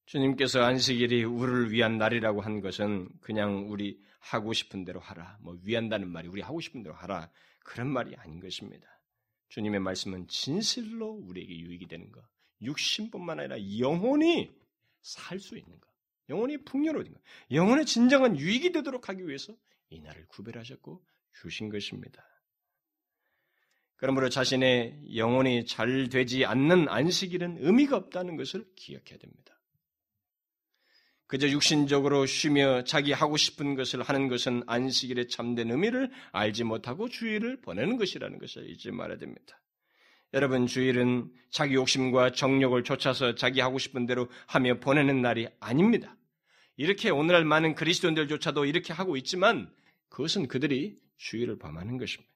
주님께서 안식일이 우리를 위한 날이라고 한 것은 그냥 우리 하고 싶은 대로 하라. 뭐 위한다는 말이 우리 하고 싶은 대로 하라. 그런 말이 아닌 것입니다. 주님의 말씀은 진실로 우리에게 유익이 되는 것. 육신뿐만 아니라 영혼이 살 수 있는 것. 영혼이 풍요로운 것. 영혼의 진정한 유익이 되도록 하기 위해서 이 날을 구별하셨고 주신 것입니다. 그러므로 자신의 영혼이 잘 되지 않는 안식일은 의미가 없다는 것을 기억해야 됩니다. 그저 육신적으로 쉬며 자기 하고 싶은 것을 하는 것은 안식일의 참된 의미를 알지 못하고 주일을 보내는 것이라는 것을 잊지 말아야 됩니다. 여러분, 주일은 자기 욕심과 정욕을 쫓아서 자기 하고 싶은 대로 하며 보내는 날이 아닙니다. 이렇게 오늘날 많은 그리스도인들조차도 이렇게 하고 있지만 그것은 그들이 주일을 범하는 것입니다.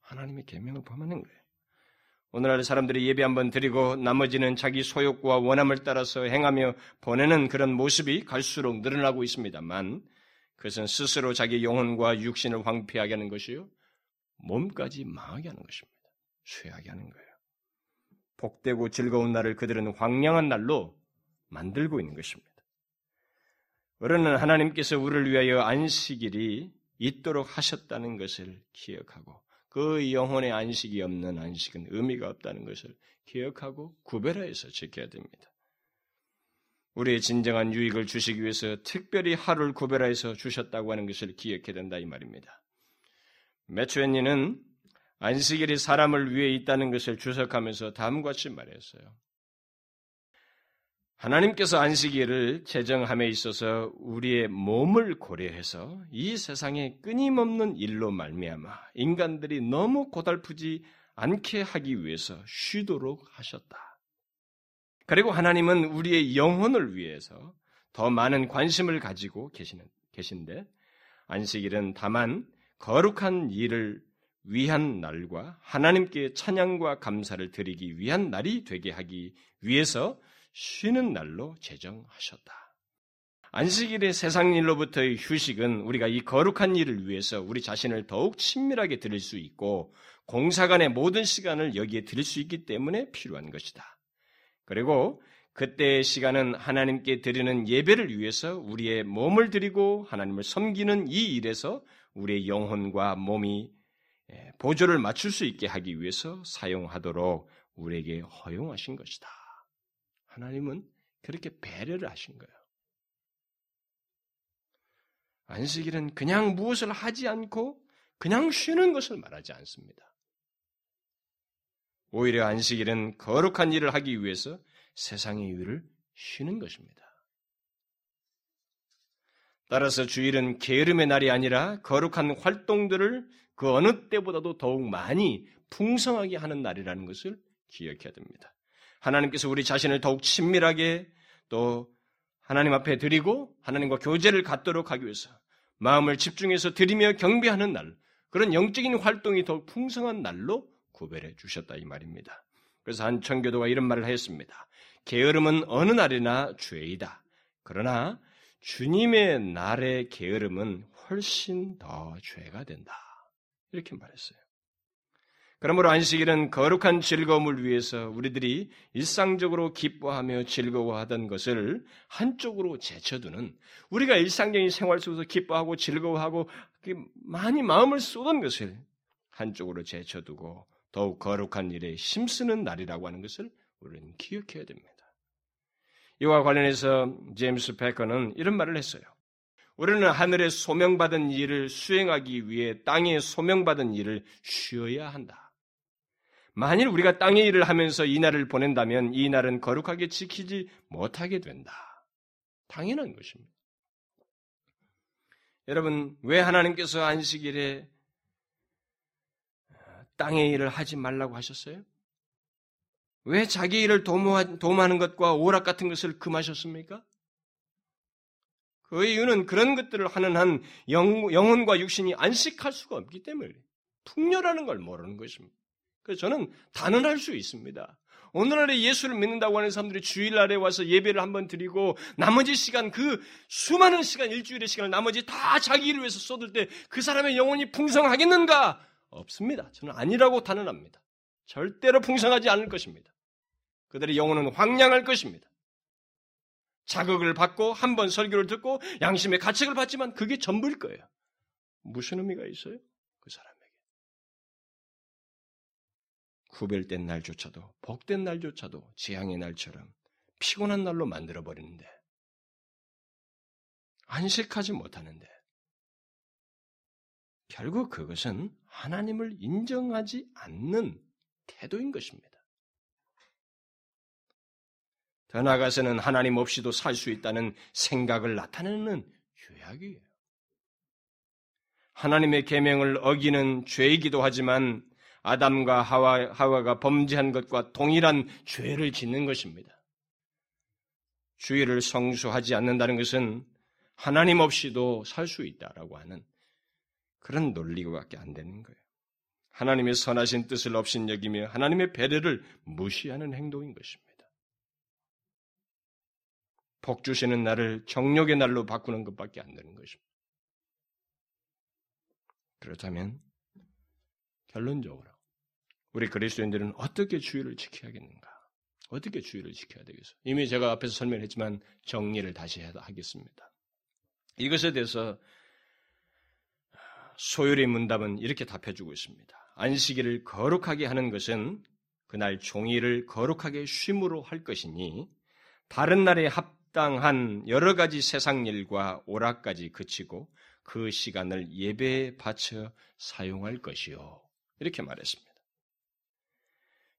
하나님의 계명을 범하는 거예요. 오늘날 사람들이 예배 한번 드리고 나머지는 자기 소욕과 원함을 따라서 행하며 보내는 그런 모습이 갈수록 늘어나고 있습니다만 그것은 스스로 자기 영혼과 육신을 황폐하게 하는 것이요. 몸까지 망하게 하는 것입니다. 쇠하게 하는 거예요. 복되고 즐거운 날을 그들은 황량한 날로 만들고 있는 것입니다. 우리는 하나님께서 우리를 위하여 안식일이 있도록 하셨다는 것을 기억하고 그 영혼의 안식이 없는 안식은 의미가 없다는 것을 기억하고 구별해서 지켜야 됩니다. 우리의 진정한 유익을 주시기 위해서 특별히 하루를 구별해서 주셨다고 하는 것을 기억해야 된다 이 말입니다. 매추엔니는 안식일이 사람을 위해 있다는 것을 주석하면서 다음과 같이 말했어요. 하나님께서 안식일을 제정함에 있어서 우리의 몸을 고려해서 이 세상에 끊임없는 일로 말미암아 인간들이 너무 고달프지 않게 하기 위해서 쉬도록 하셨다. 그리고 하나님은 우리의 영혼을 위해서 더 많은 관심을 가지고 계시는, 계신데 안식일은 다만 거룩한 일을 위한 날과 하나님께 찬양과 감사를 드리기 위한 날이 되게 하기 위해서 쉬는 날로 제정하셨다. 안식일의 세상 일로부터의 휴식은 우리가 이 거룩한 일을 위해서 우리 자신을 더욱 친밀하게 드릴 수 있고 공사간의 모든 시간을 여기에 드릴 수 있기 때문에 필요한 것이다. 그리고 그때의 시간은 하나님께 드리는 예배를 위해서 우리의 몸을 드리고 하나님을 섬기는 이 일에서 우리의 영혼과 몸이 예, 보조를 맞출 수 있게 하기 위해서 사용하도록 우리에게 허용하신 것이다. 하나님은 그렇게 배려를 하신 거예요. 안식일은 그냥 무엇을 하지 않고 그냥 쉬는 것을 말하지 않습니다. 오히려 안식일은 거룩한 일을 하기 위해서 세상의 이유를 쉬는 것입니다. 따라서 주일은 게으름의 날이 아니라 거룩한 활동들을 그 어느 때보다도 더욱 많이 풍성하게 하는 날이라는 것을 기억해야 됩니다. 하나님께서 우리 자신을 더욱 친밀하게 또 하나님 앞에 드리고 하나님과 교제를 갖도록 하기 위해서 마음을 집중해서 드리며 경배하는 날, 그런 영적인 활동이 더욱 풍성한 날로 구별해 주셨다 이 말입니다. 그래서 한 청교도가 이런 말을 했습니다. 게으름은 어느 날이나 죄이다. 그러나 주님의 날의 게으름은 훨씬 더 죄가 된다. 이렇게 말했어요. 그러므로 안식일은 거룩한 즐거움을 위해서 우리들이 일상적으로 기뻐하며 즐거워하던 것을 한쪽으로 제쳐두는 우리가 일상적인 생활 속에서 기뻐하고 즐거워하고 많이 마음을 쏟은 것을 한쪽으로 제쳐두고 더욱 거룩한 일에 힘쓰는 날이라고 하는 것을 우리는 기억해야 됩니다. 이와 관련해서 제임스 베커는 이런 말을 했어요. 우리는 하늘에 소명받은 일을 수행하기 위해 땅에 소명받은 일을 쉬어야 한다. 만일 우리가 땅의 일을 하면서 이 날을 보낸다면 이 날은 거룩하게 지키지 못하게 된다. 당연한 것입니다. 여러분, 왜 하나님께서 안식일에 땅의 일을 하지 말라고 하셨어요? 왜 자기 일을 도모하는 것과 오락 같은 것을 금하셨습니까? 그 이유는 그런 것들을 하는 한 영, 영혼과 육신이 안식할 수가 없기 때문에 풍요라는 걸 모르는 것입니다. 그래서 저는 단언할 수 있습니다. 오늘날에 예수를 믿는다고 하는 사람들이 주일날에 와서 예배를 한번 드리고 나머지 시간 그 수많은 시간 일주일의 시간을 나머지 다 자기 일을 위해서 쏟을 때 그 사람의 영혼이 풍성하겠는가? 없습니다. 저는 아니라고 단언합니다. 절대로 풍성하지 않을 것입니다. 그들의 영혼은 황량할 것입니다. 자극을 받고 한 번 설교를 듣고 양심의 가책을 받지만 그게 전부일 거예요. 무슨 의미가 있어요? 그 사람에게. 구별된 날조차도 복된 날조차도 재앙의 날처럼 피곤한 날로 만들어 버리는데 안식하지 못하는데 결국 그것은 하나님을 인정하지 않는 태도인 것입니다. 더 나아가서는 하나님 없이도 살 수 있다는 생각을 나타내는 죄악이에요. 하나님의 계명을 어기는 죄이기도 하지만 아담과 하와, 하와가 범죄한 것과 동일한 죄를 짓는 것입니다. 주의를 성수하지 않는다는 것은 하나님 없이도 살 수 있다라고 하는 그런 논리가밖에 안 되는 거예요. 하나님의 선하신 뜻을 없인 여기며 하나님의 배려를 무시하는 행동인 것입니다. 복 주시는 날을 정욕의 날로 바꾸는 것밖에 안 되는 것입니다. 그렇다면 결론적으로 우리 그리스도인들은 어떻게 주의를 지켜야겠는가? 어떻게 주의를 지켜야 되겠어? 이미 제가 앞에서 설명했지만 정리를 다시 하겠습니다. 이것에 대해서 소율의 문답은 이렇게 답해주고 있습니다. 안식일을 거룩하게 하는 것은 그날 종일을 거룩하게 쉼으로 할 것이니 다른 날에 합 합당한 여러 가지 세상 일과 오락까지 그치고 그 시간을 예배에 바쳐 사용할 것이요. 이렇게 말했습니다.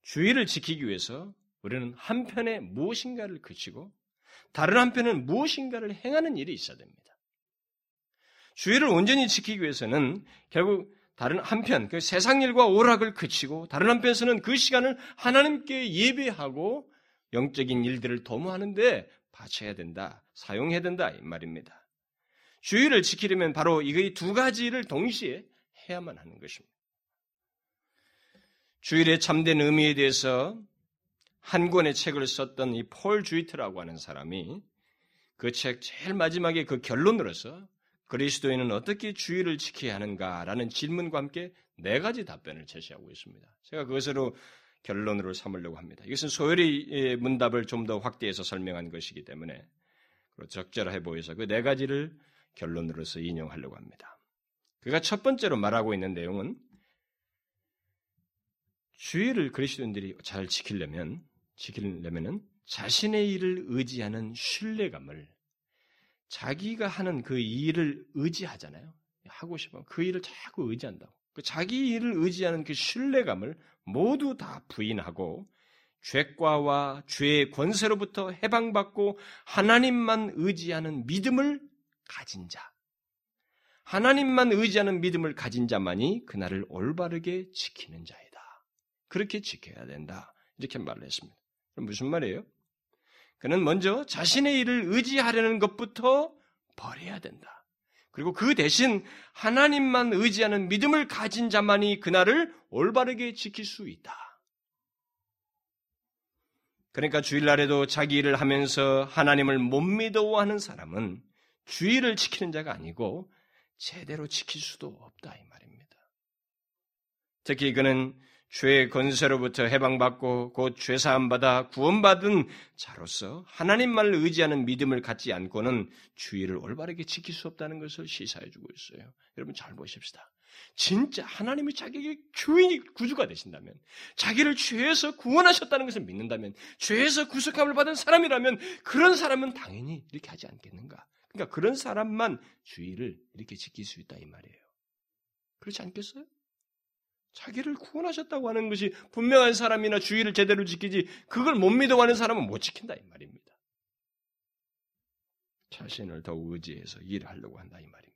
주의를 지키기 위해서 우리는 한편에 무엇인가를 그치고 다른 한편은 무엇인가를 행하는 일이 있어야 됩니다. 주의를 온전히 지키기 위해서는 결국 다른 한편, 그 세상 일과 오락을 그치고 다른 한편에서는 그 시간을 하나님께 예배하고 영적인 일들을 도모하는데 바쳐야 된다, 사용해야 된다 이 말입니다. 주의를 지키려면 바로 이의 두 가지를 동시에 해야만 하는 것입니다. 주일의 참된 의미에 대해서 한 권의 책을 썼던 이 폴 주이트라고 하는 사람이 그 책 제일 마지막에 그 결론으로서 그리스도인은 어떻게 주의를 지켜야 하는가라는 질문과 함께 네 가지 답변을 제시하고 있습니다. 제가 그것으로 결론으로 삼으려고 합니다. 이것은 소열의 문답을 좀 더 확대해서 설명한 것이기 때문에 적절해 보여서 그 네 가지를 결론으로서 인용하려고 합니다. 그가 첫 번째로 말하고 있는 내용은 주의를 그리스도인들이 잘 지키려면 지키려면은 자신의 일을 의지하는 신뢰감을 자기가 하는 그 일을 의지하잖아요. 하고 싶으면 그 일을 자꾸 의지한다고. 그 자기 일을 의지하는 그 신뢰감을 모두 다 부인하고 죄과와 죄의 권세로부터 해방받고 하나님만 의지하는 믿음을 가진 자. 하나님만 의지하는 믿음을 가진 자만이 그날을 올바르게 지키는 자이다. 그렇게 지켜야 된다. 이렇게 말을 했습니다. 무슨 말이에요? 그는 먼저 자신의 일을 의지하려는 것부터 버려야 된다. 그리고 그 대신 하나님만 의지하는 믿음을 가진 자만이 그날을 올바르게 지킬 수 있다. 그러니까 주일날에도 자기 일을 하면서 하나님을 못 믿어하는 사람은 주의를 지키는 자가 아니고 제대로 지킬 수도 없다 이 말입니다. 특히 그는 죄의 건세로부터 해방받고 곧 죄사함 받아 구원받은 자로서 하나님만을 의지하는 믿음을 갖지 않고는 주의를 올바르게 지킬 수 없다는 것을 시사해 주고 있어요. 여러분 잘 보십시다. 진짜 하나님이 자기에게 주인이 구주가 되신다면, 자기를 죄에서 구원하셨다는 것을 믿는다면, 죄에서 구속함을 받은 사람이라면 그런 사람은 당연히 이렇게 하지 않겠는가? 그러니까 그런 사람만 주의를 이렇게 지킬 수 있다 이 말이에요. 그렇지 않겠어요? 자기를 구원하셨다고 하는 것이 분명한 사람이나 주의를 제대로 지키지 그걸 못 믿어하는 사람은 못 지킨다 이 말입니다. 자신을 더 의지해서 일을 하려고 한다 이 말입니다.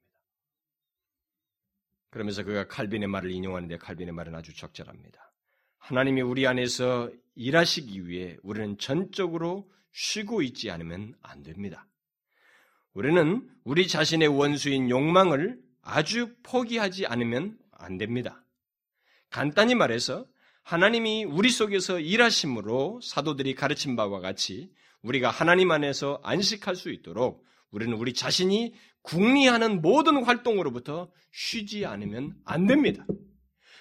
그러면서 그가 칼빈의 말을 인용하는데 칼빈의 말은 아주 적절합니다. 하나님이 우리 안에서 일하시기 위해 우리는 전적으로 쉬고 있지 않으면 안 됩니다. 우리는 우리 자신의 원수인 욕망을 아주 포기하지 않으면 안 됩니다. 간단히 말해서 하나님이 우리 속에서 일하심으로 사도들이 가르친 바와 같이 우리가 하나님 안에서 안식할 수 있도록 우리는 우리 자신이 궁리하는 모든 활동으로부터 쉬지 않으면 안 됩니다.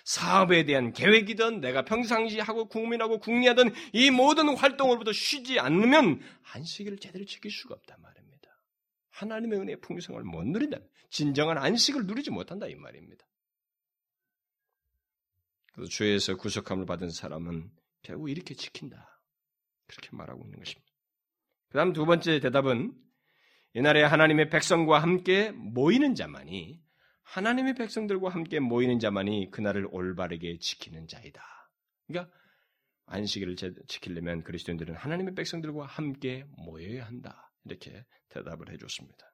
사업에 대한 계획이든 내가 평상시 하고 국민하고 궁리하던 이 모든 활동으로부터 쉬지 않으면 안식일을 제대로 지킬 수가 없단 말입니다. 하나님의 은혜의 풍성을 못 누린다. 진정한 안식을 누리지 못한다 이 말입니다. 죄에서 구속함을 받은 사람은 결국 이렇게 지킨다. 그렇게 말하고 있는 것입니다. 그 다음 두 번째 대답은 이날에 하나님의 백성과 함께 모이는 자만이 하나님의 백성들과 함께 모이는 자만이 그날을 올바르게 지키는 자이다. 그러니까 안식일을 지키려면 그리스도인들은 하나님의 백성들과 함께 모여야 한다. 이렇게 대답을 해줬습니다.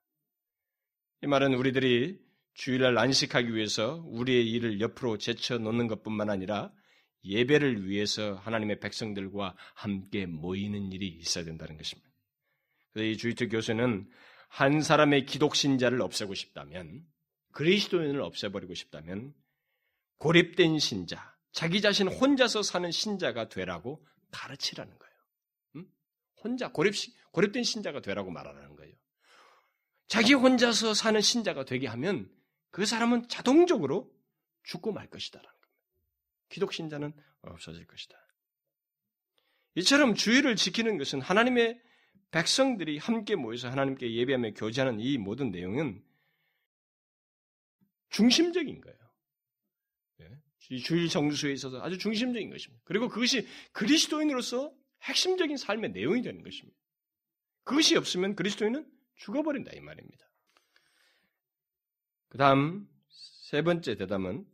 이 말은 우리들이 주일날 안식하기 위해서 우리의 일을 옆으로 제쳐 놓는 것뿐만 아니라 예배를 위해서 하나님의 백성들과 함께 모이는 일이 있어야 된다는 것입니다. 그래서 이 주이트 교수는 한 사람의 기독신자를 없애고 싶다면 그리스도인을 없애버리고 싶다면 고립된 신자, 자기 자신 혼자서 사는 신자가 되라고 가르치라는 거예요. 음? 혼자 고립 고립된 신자가 되라고 말하는 거예요. 자기 혼자서 사는 신자가 되게 하면 그 사람은 자동적으로 죽고 말 것이다라는 겁니다. 기독 신자는 없어질 것이다. 이처럼 주의를 지키는 것은 하나님의 백성들이 함께 모여서 하나님께 예배하며 교제하는 이 모든 내용은 중심적인 거예요. 예? 이 주일 정수에 있어서 아주 중심적인 것입니다. 그리고 그것이 그리스도인으로서 핵심적인 삶의 내용이 되는 것입니다. 그것이 없으면 그리스도인은 죽어버린다 이 말입니다. 그 다음 세 번째 대답은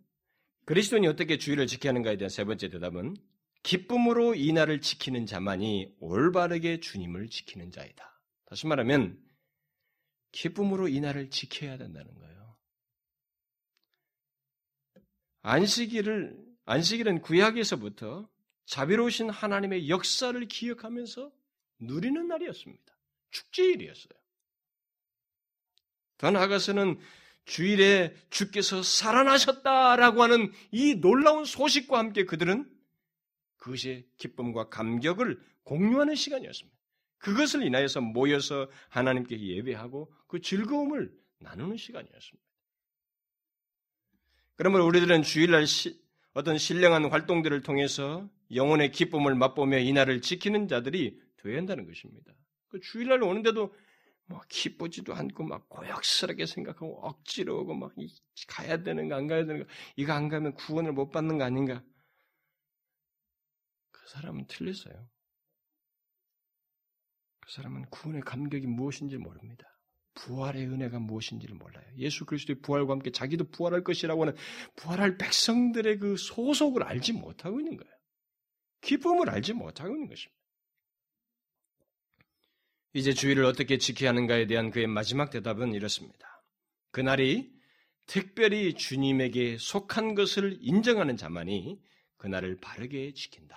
그리스도인이 어떻게 주의를 지켜야 하는가에 대한 세 번째 대답은 기쁨으로 이 날을 지키는 자만이 올바르게 주님을 지키는 자이다. 다시 말하면 기쁨으로 이 날을 지켜야 된다는 거예요. 안식일을 안식일은 구약에서부터 자비로우신 하나님의 역사를 기억하면서 누리는 날이었습니다. 축제일이었어요. 더 나아가서는 주일에 주께서 살아나셨다라고 하는 이 놀라운 소식과 함께 그들은 그것의 기쁨과 감격을 공유하는 시간이었습니다. 그것을 인하여서 모여서 하나님께 예배하고 그 즐거움을 나누는 시간이었습니다. 그러면 우리들은 주일날 시, 어떤 신령한 활동들을 통해서 영혼의 기쁨을 맛보며 이날을 지키는 자들이 되어야 한다는 것입니다. 그 주일날 오는데도 뭐 기쁘지도 않고 막 고역스럽게 생각하고 억지로 오고 막 가야 되는가 안 가야 되는가 이거 안 가면 구원을 못 받는 거 아닌가 그 사람은 틀렸어요. 그 사람은 구원의 감격이 무엇인지 모릅니다. 부활의 은혜가 무엇인지를 몰라요. 예수 그리스도의 부활과 함께 자기도 부활할 것이라고 하는 부활할 백성들의 그 소속을 알지 못하고 있는 거예요. 기쁨을 알지 못하고 있는 것입니다. 이제 주의를 어떻게 지켜야 하는가에 대한 그의 마지막 대답은 이렇습니다. 그날이 특별히 주님에게 속한 것을 인정하는 자만이 그날을 바르게 지킨다.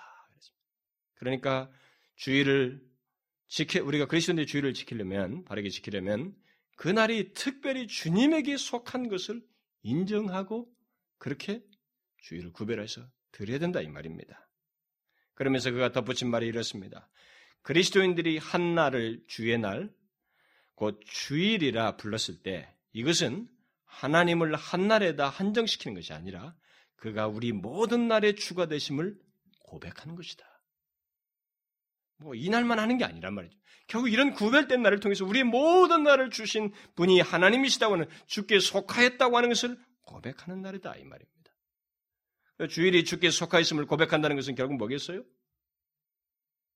그러니까 주의를 지켜 우리가 그리스도의 주의를 지키려면 바르게 지키려면 그날이 특별히 주님에게 속한 것을 인정하고 그렇게 주의를 구별해서 드려야 된다 이 말입니다. 그러면서 그가 덧붙인 말이 이렇습니다. 그리스도인들이 한 날을 주의 날, 곧 주일이라 불렀을 때 이것은 하나님을 한 날에다 한정시키는 것이 아니라 그가 우리 모든 날의 주가 되심을 고백하는 것이다. 뭐 이날만 하는 게 아니란 말이죠. 결국 이런 구별된 날을 통해서 우리의 모든 날을 주신 분이 하나님이시다고 하는 주께 속하였다고 하는 것을 고백하는 날이다 이 말입니다. 주일이 주께 속하였음을 고백한다는 것은 결국 뭐겠어요?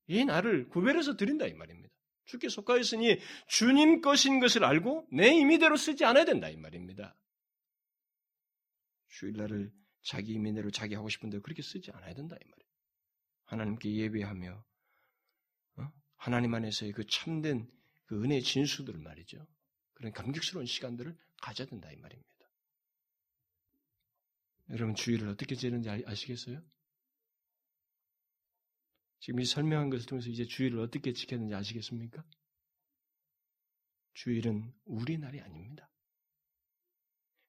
이 날을 구별해서 드린다 이 말입니다. 주께 속하였으니 주님 것인 것을 알고 내 임의대로 쓰지 않아야 된다 이 말입니다. 주일날을 자기 임의대로 자기 하고 싶은데 그렇게 쓰지 않아야 된다 이 말이에요. 하나님께 예배하며 어? 하나님 안에서의 그 참된 그 은혜의 진수들 말이죠. 그런 감격스러운 시간들을 가져야 된다 이 말입니다. 여러분 주일을 어떻게 지는지 아시겠어요? 지금 이 설명한 것을 통해서 이제 주일을 어떻게 지켰는지 아시겠습니까? 주일은 우리 날이 아닙니다.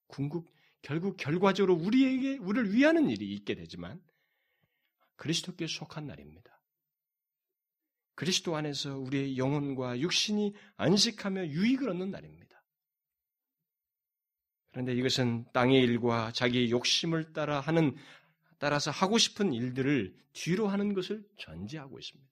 궁극, 결국 결과적으로 우리에게, 우리를 위하는 일이 있게 되지만 그리스도께 속한 날입니다. 그리스도 안에서 우리의 영혼과 육신이 안식하며 유익을 얻는 날입니다. 그런데 이것은 땅의 일과 자기의 욕심을 따라 하는 따라서 하고 싶은 일들을 뒤로 하는 것을 전제하고 있습니다.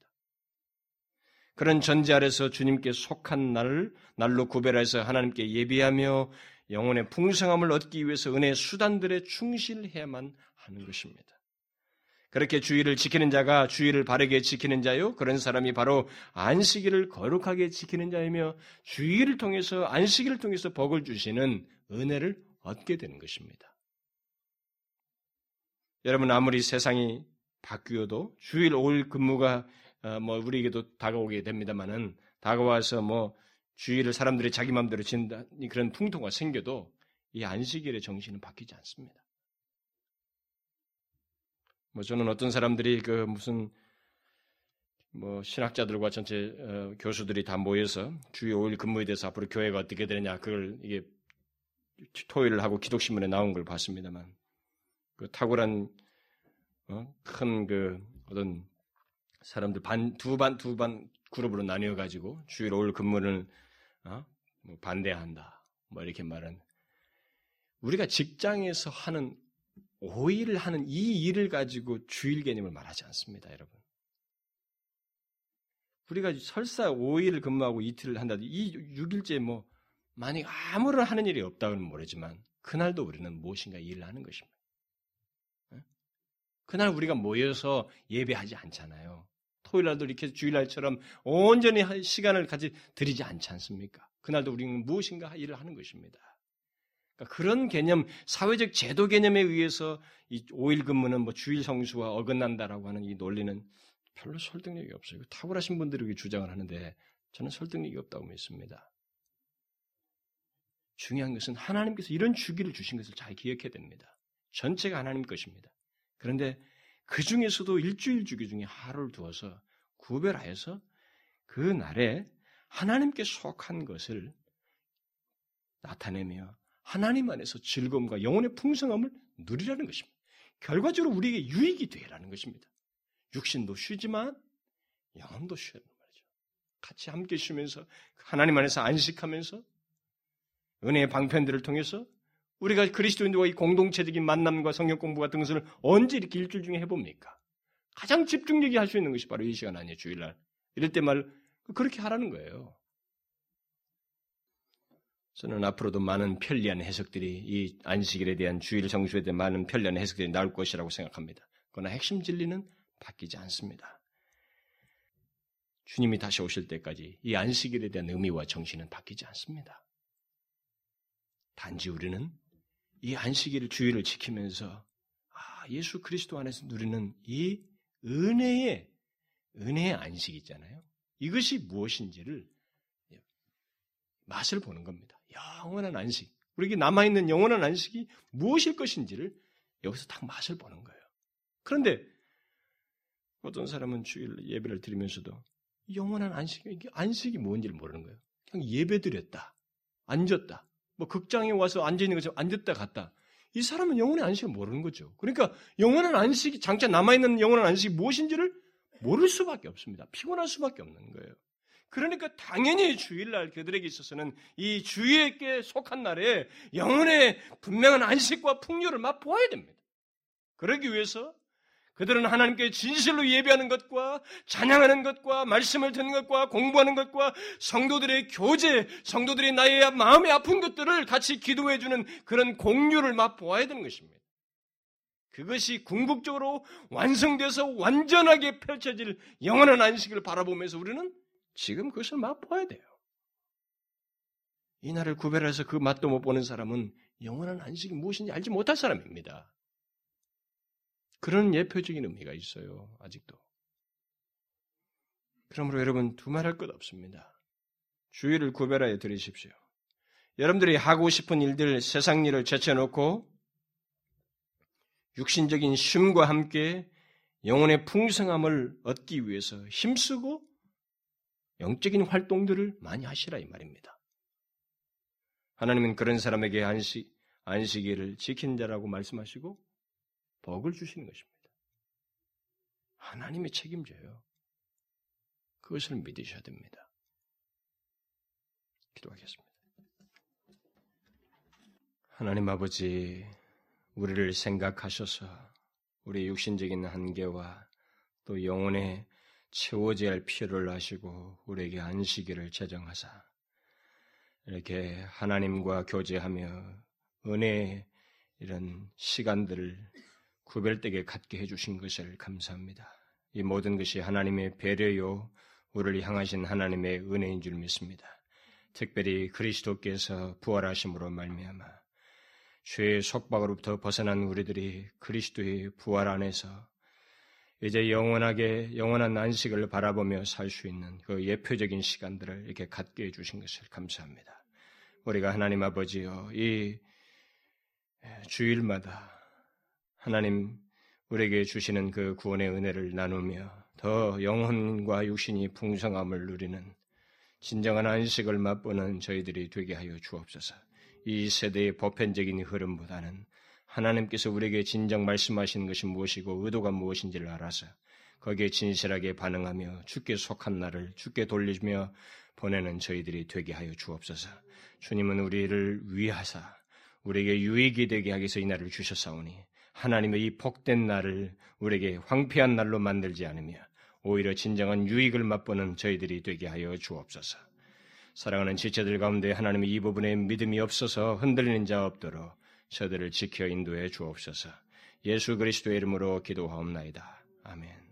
그런 전제 아래서 주님께 속한 날을 날로 구별해서 하나님께 예비하며 영혼의 풍성함을 얻기 위해서 은혜의 수단들에 충실해야만 하는 것입니다. 그렇게 주의를 지키는 자가 주의를 바르게 지키는 자요. 그런 사람이 바로 안식일을 거룩하게 지키는 자이며 주의를 통해서 안식일을 통해서 복을 주시는 은혜를 얻게 되는 것입니다. 여러분 아무리 세상이 바뀌어도 주일 5일 근무가 어, 뭐 우리에게도 다가오게 됩니다만은 다가와서 뭐 주일을 사람들이 자기 마음대로 진다 그런 풍토가 생겨도 이 안식일의 정신은 바뀌지 않습니다. 뭐 저는 어떤 사람들이 그 무슨 뭐 신학자들과 전체 어, 교수들이 다 모여서 주일 5일 근무에 대해서 앞으로 교회가 어떻게 되느냐 그걸 이게 토의를 하고 기독신문에 나온 걸 봤습니다만 그 탁월한 어? 큰그 어떤 사람들 반 두 반 두 반 그룹으로 나뉘어 가지고 주일 5일 근무를 어? 뭐 반대한다. 뭐 이렇게 말은 우리가 직장에서 하는 5일을 하는 이 일을 가지고 주일 개념을 말하지 않습니다, 여러분. 우리가 설사 5일을 근무하고 이틀을 한다. 이 6일째 뭐 만약 아무런 하는 일이 없다고는 모르지만 그날도 우리는 무엇인가 일을 하는 것입니다. 그날 우리가 모여서 예배하지 않잖아요. 토요일날도 이렇게 주일날처럼 온전히 시간을 같이 드리지 않지 않습니까? 그날도 우리는 무엇인가 일을 하는 것입니다. 그러니까 그런 개념, 사회적 제도 개념에 의해서 이 5일 근무는 뭐 주일 성수와 어긋난다라고 하는 이 논리는 별로 설득력이 없어요. 탁월하신 분들이 주장을 하는데 저는 설득력이 없다고 믿습니다. 중요한 것은 하나님께서 이런 주기를 주신 것을 잘 기억해야 됩니다. 전체가 하나님 것입니다. 그런데 그 중에서도 일주일 주기 중에 하루를 두어서 구별하여서 그 날에 하나님께 속한 것을 나타내며 하나님 안에서 즐거움과 영혼의 풍성함을 누리라는 것입니다. 결과적으로 우리에게 유익이 되라는 것입니다. 육신도 쉬지만 영혼도 쉬라는 말이죠. 같이 함께 쉬면서 하나님 안에서 안식하면서 은혜의 방편들을 통해서 우리가 그리스도인들과 이 공동체적인 만남과 성경 공부 같은 것을 언제 이렇게 일주일 중에 해봅니까? 가장 집중력이 할 수 있는 것이 바로 이 시간 아니에요, 주일날. 이럴 때 말, 그렇게 하라는 거예요. 저는 앞으로도 많은 편리한 해석들이 이 안식일에 대한 주일 성수에 대한 많은 편리한 해석들이 나올 것이라고 생각합니다. 그러나 핵심 진리는 바뀌지 않습니다. 주님이 다시 오실 때까지 이 안식일에 대한 의미와 정신은 바뀌지 않습니다. 단지 우리는 이 안식일 주일을 지키면서 아, 예수 그리스도 안에서 누리는 이 은혜의 은혜의 안식 있잖아요. 이것이 무엇인지를 맛을 보는 겁니다. 영원한 안식. 우리에게 남아있는 영원한 안식이 무엇일 것인지를 여기서 딱 맛을 보는 거예요. 그런데 어떤 사람은 주일 예배를 드리면서도 영원한 안식, 이게 안식이 뭔지를 모르는 거예요. 그냥 예배 드렸다. 앉았다. 뭐 극장에 와서 앉아 있는 것처럼 앉았다 갔다. 이 사람은 영원의 안식을 모르는 거죠. 그러니까 영원한 안식이, 장차 남아 있는 영원한 안식이 무엇인지를 모를 수밖에 없습니다. 피곤할 수밖에 없는 거예요. 그러니까 당연히 주일날 그들에게 있어서는 이 주의에게 속한 날에 영혼의 분명한 안식과 풍요를 맛보아야 됩니다. 그러기 위해서 그들은 하나님께 진실로 예배하는 것과 찬양하는 것과 말씀을 듣는 것과 공부하는 것과 성도들의 교제, 성도들이 나의 마음에 아픈 것들을 같이 기도해 주는 그런 공유를 맛보아야 되는 것입니다. 그것이 궁극적으로 완성돼서 완전하게 펼쳐질 영원한 안식을 바라보면서 우리는 지금 그것을 맛보아야 돼요. 이 날을 구별해서 그 맛도 못 보는 사람은 영원한 안식이 무엇인지 알지 못할 사람입니다. 그런 예표적인 의미가 있어요. 아직도. 그러므로 여러분 두말할 것 없습니다. 주의를 구별하여 들으십시오. 여러분들이 하고 싶은 일들, 세상 일을 제쳐놓고 육신적인 쉼과 함께 영혼의 풍성함을 얻기 위해서 힘쓰고 영적인 활동들을 많이 하시라 이 말입니다. 하나님은 그런 사람에게 안식, 안식일을 지킨 자라고 말씀하시고 복을 주시는 것입니다. 하나님이 책임져요. 그것을 믿으셔야 됩니다. 기도하겠습니다. 하나님 아버지, 우리를 생각하셔서 우리 육신적인 한계와 또 영혼의 채워져야 할 필요를 아시고 우리에게 안식일을 제정하사 이렇게 하나님과 교제하며 은혜의 이런 시간들을 구별되게 갖게 해주신 것을 감사합니다. 이 모든 것이 하나님의 배려요, 우리를 향하신 하나님의 은혜인 줄 믿습니다. 특별히 그리스도께서 부활하심으로 말미암아 죄의 속박으로부터 벗어난 우리들이 그리스도의 부활 안에서 이제 영원하게 영원한 안식을 바라보며 살 수 있는 그 예표적인 시간들을 이렇게 갖게 해주신 것을 감사합니다. 우리가 하나님 아버지여 이 주일마다 하나님 우리에게 주시는 그 구원의 은혜를 나누며 더 영혼과 육신이 풍성함을 누리는 진정한 안식을 맛보는 저희들이 되게 하여 주옵소서. 이 세대의 보편적인 흐름보다는 하나님께서 우리에게 진정 말씀하시는 것이 무엇이고 의도가 무엇인지를 알아서 거기에 진실하게 반응하며 주께 속한 나를 주께 돌리며 보내는 저희들이 되게 하여 주옵소서. 주님은 우리를 위하사 우리에게 유익이 되게 하기 위해서 이 날을 주셨사오니 하나님의 이 복된 날을 우리에게 황폐한 날로 만들지 않으며 오히려 진정한 유익을 맛보는 저희들이 되게 하여 주옵소서. 사랑하는 지체들 가운데 하나님의 이 부분에 믿음이 없어서 흔들리는 자 없도록 저들을 지켜 인도해 주옵소서. 예수 그리스도의 이름으로 기도하옵나이다. 아멘.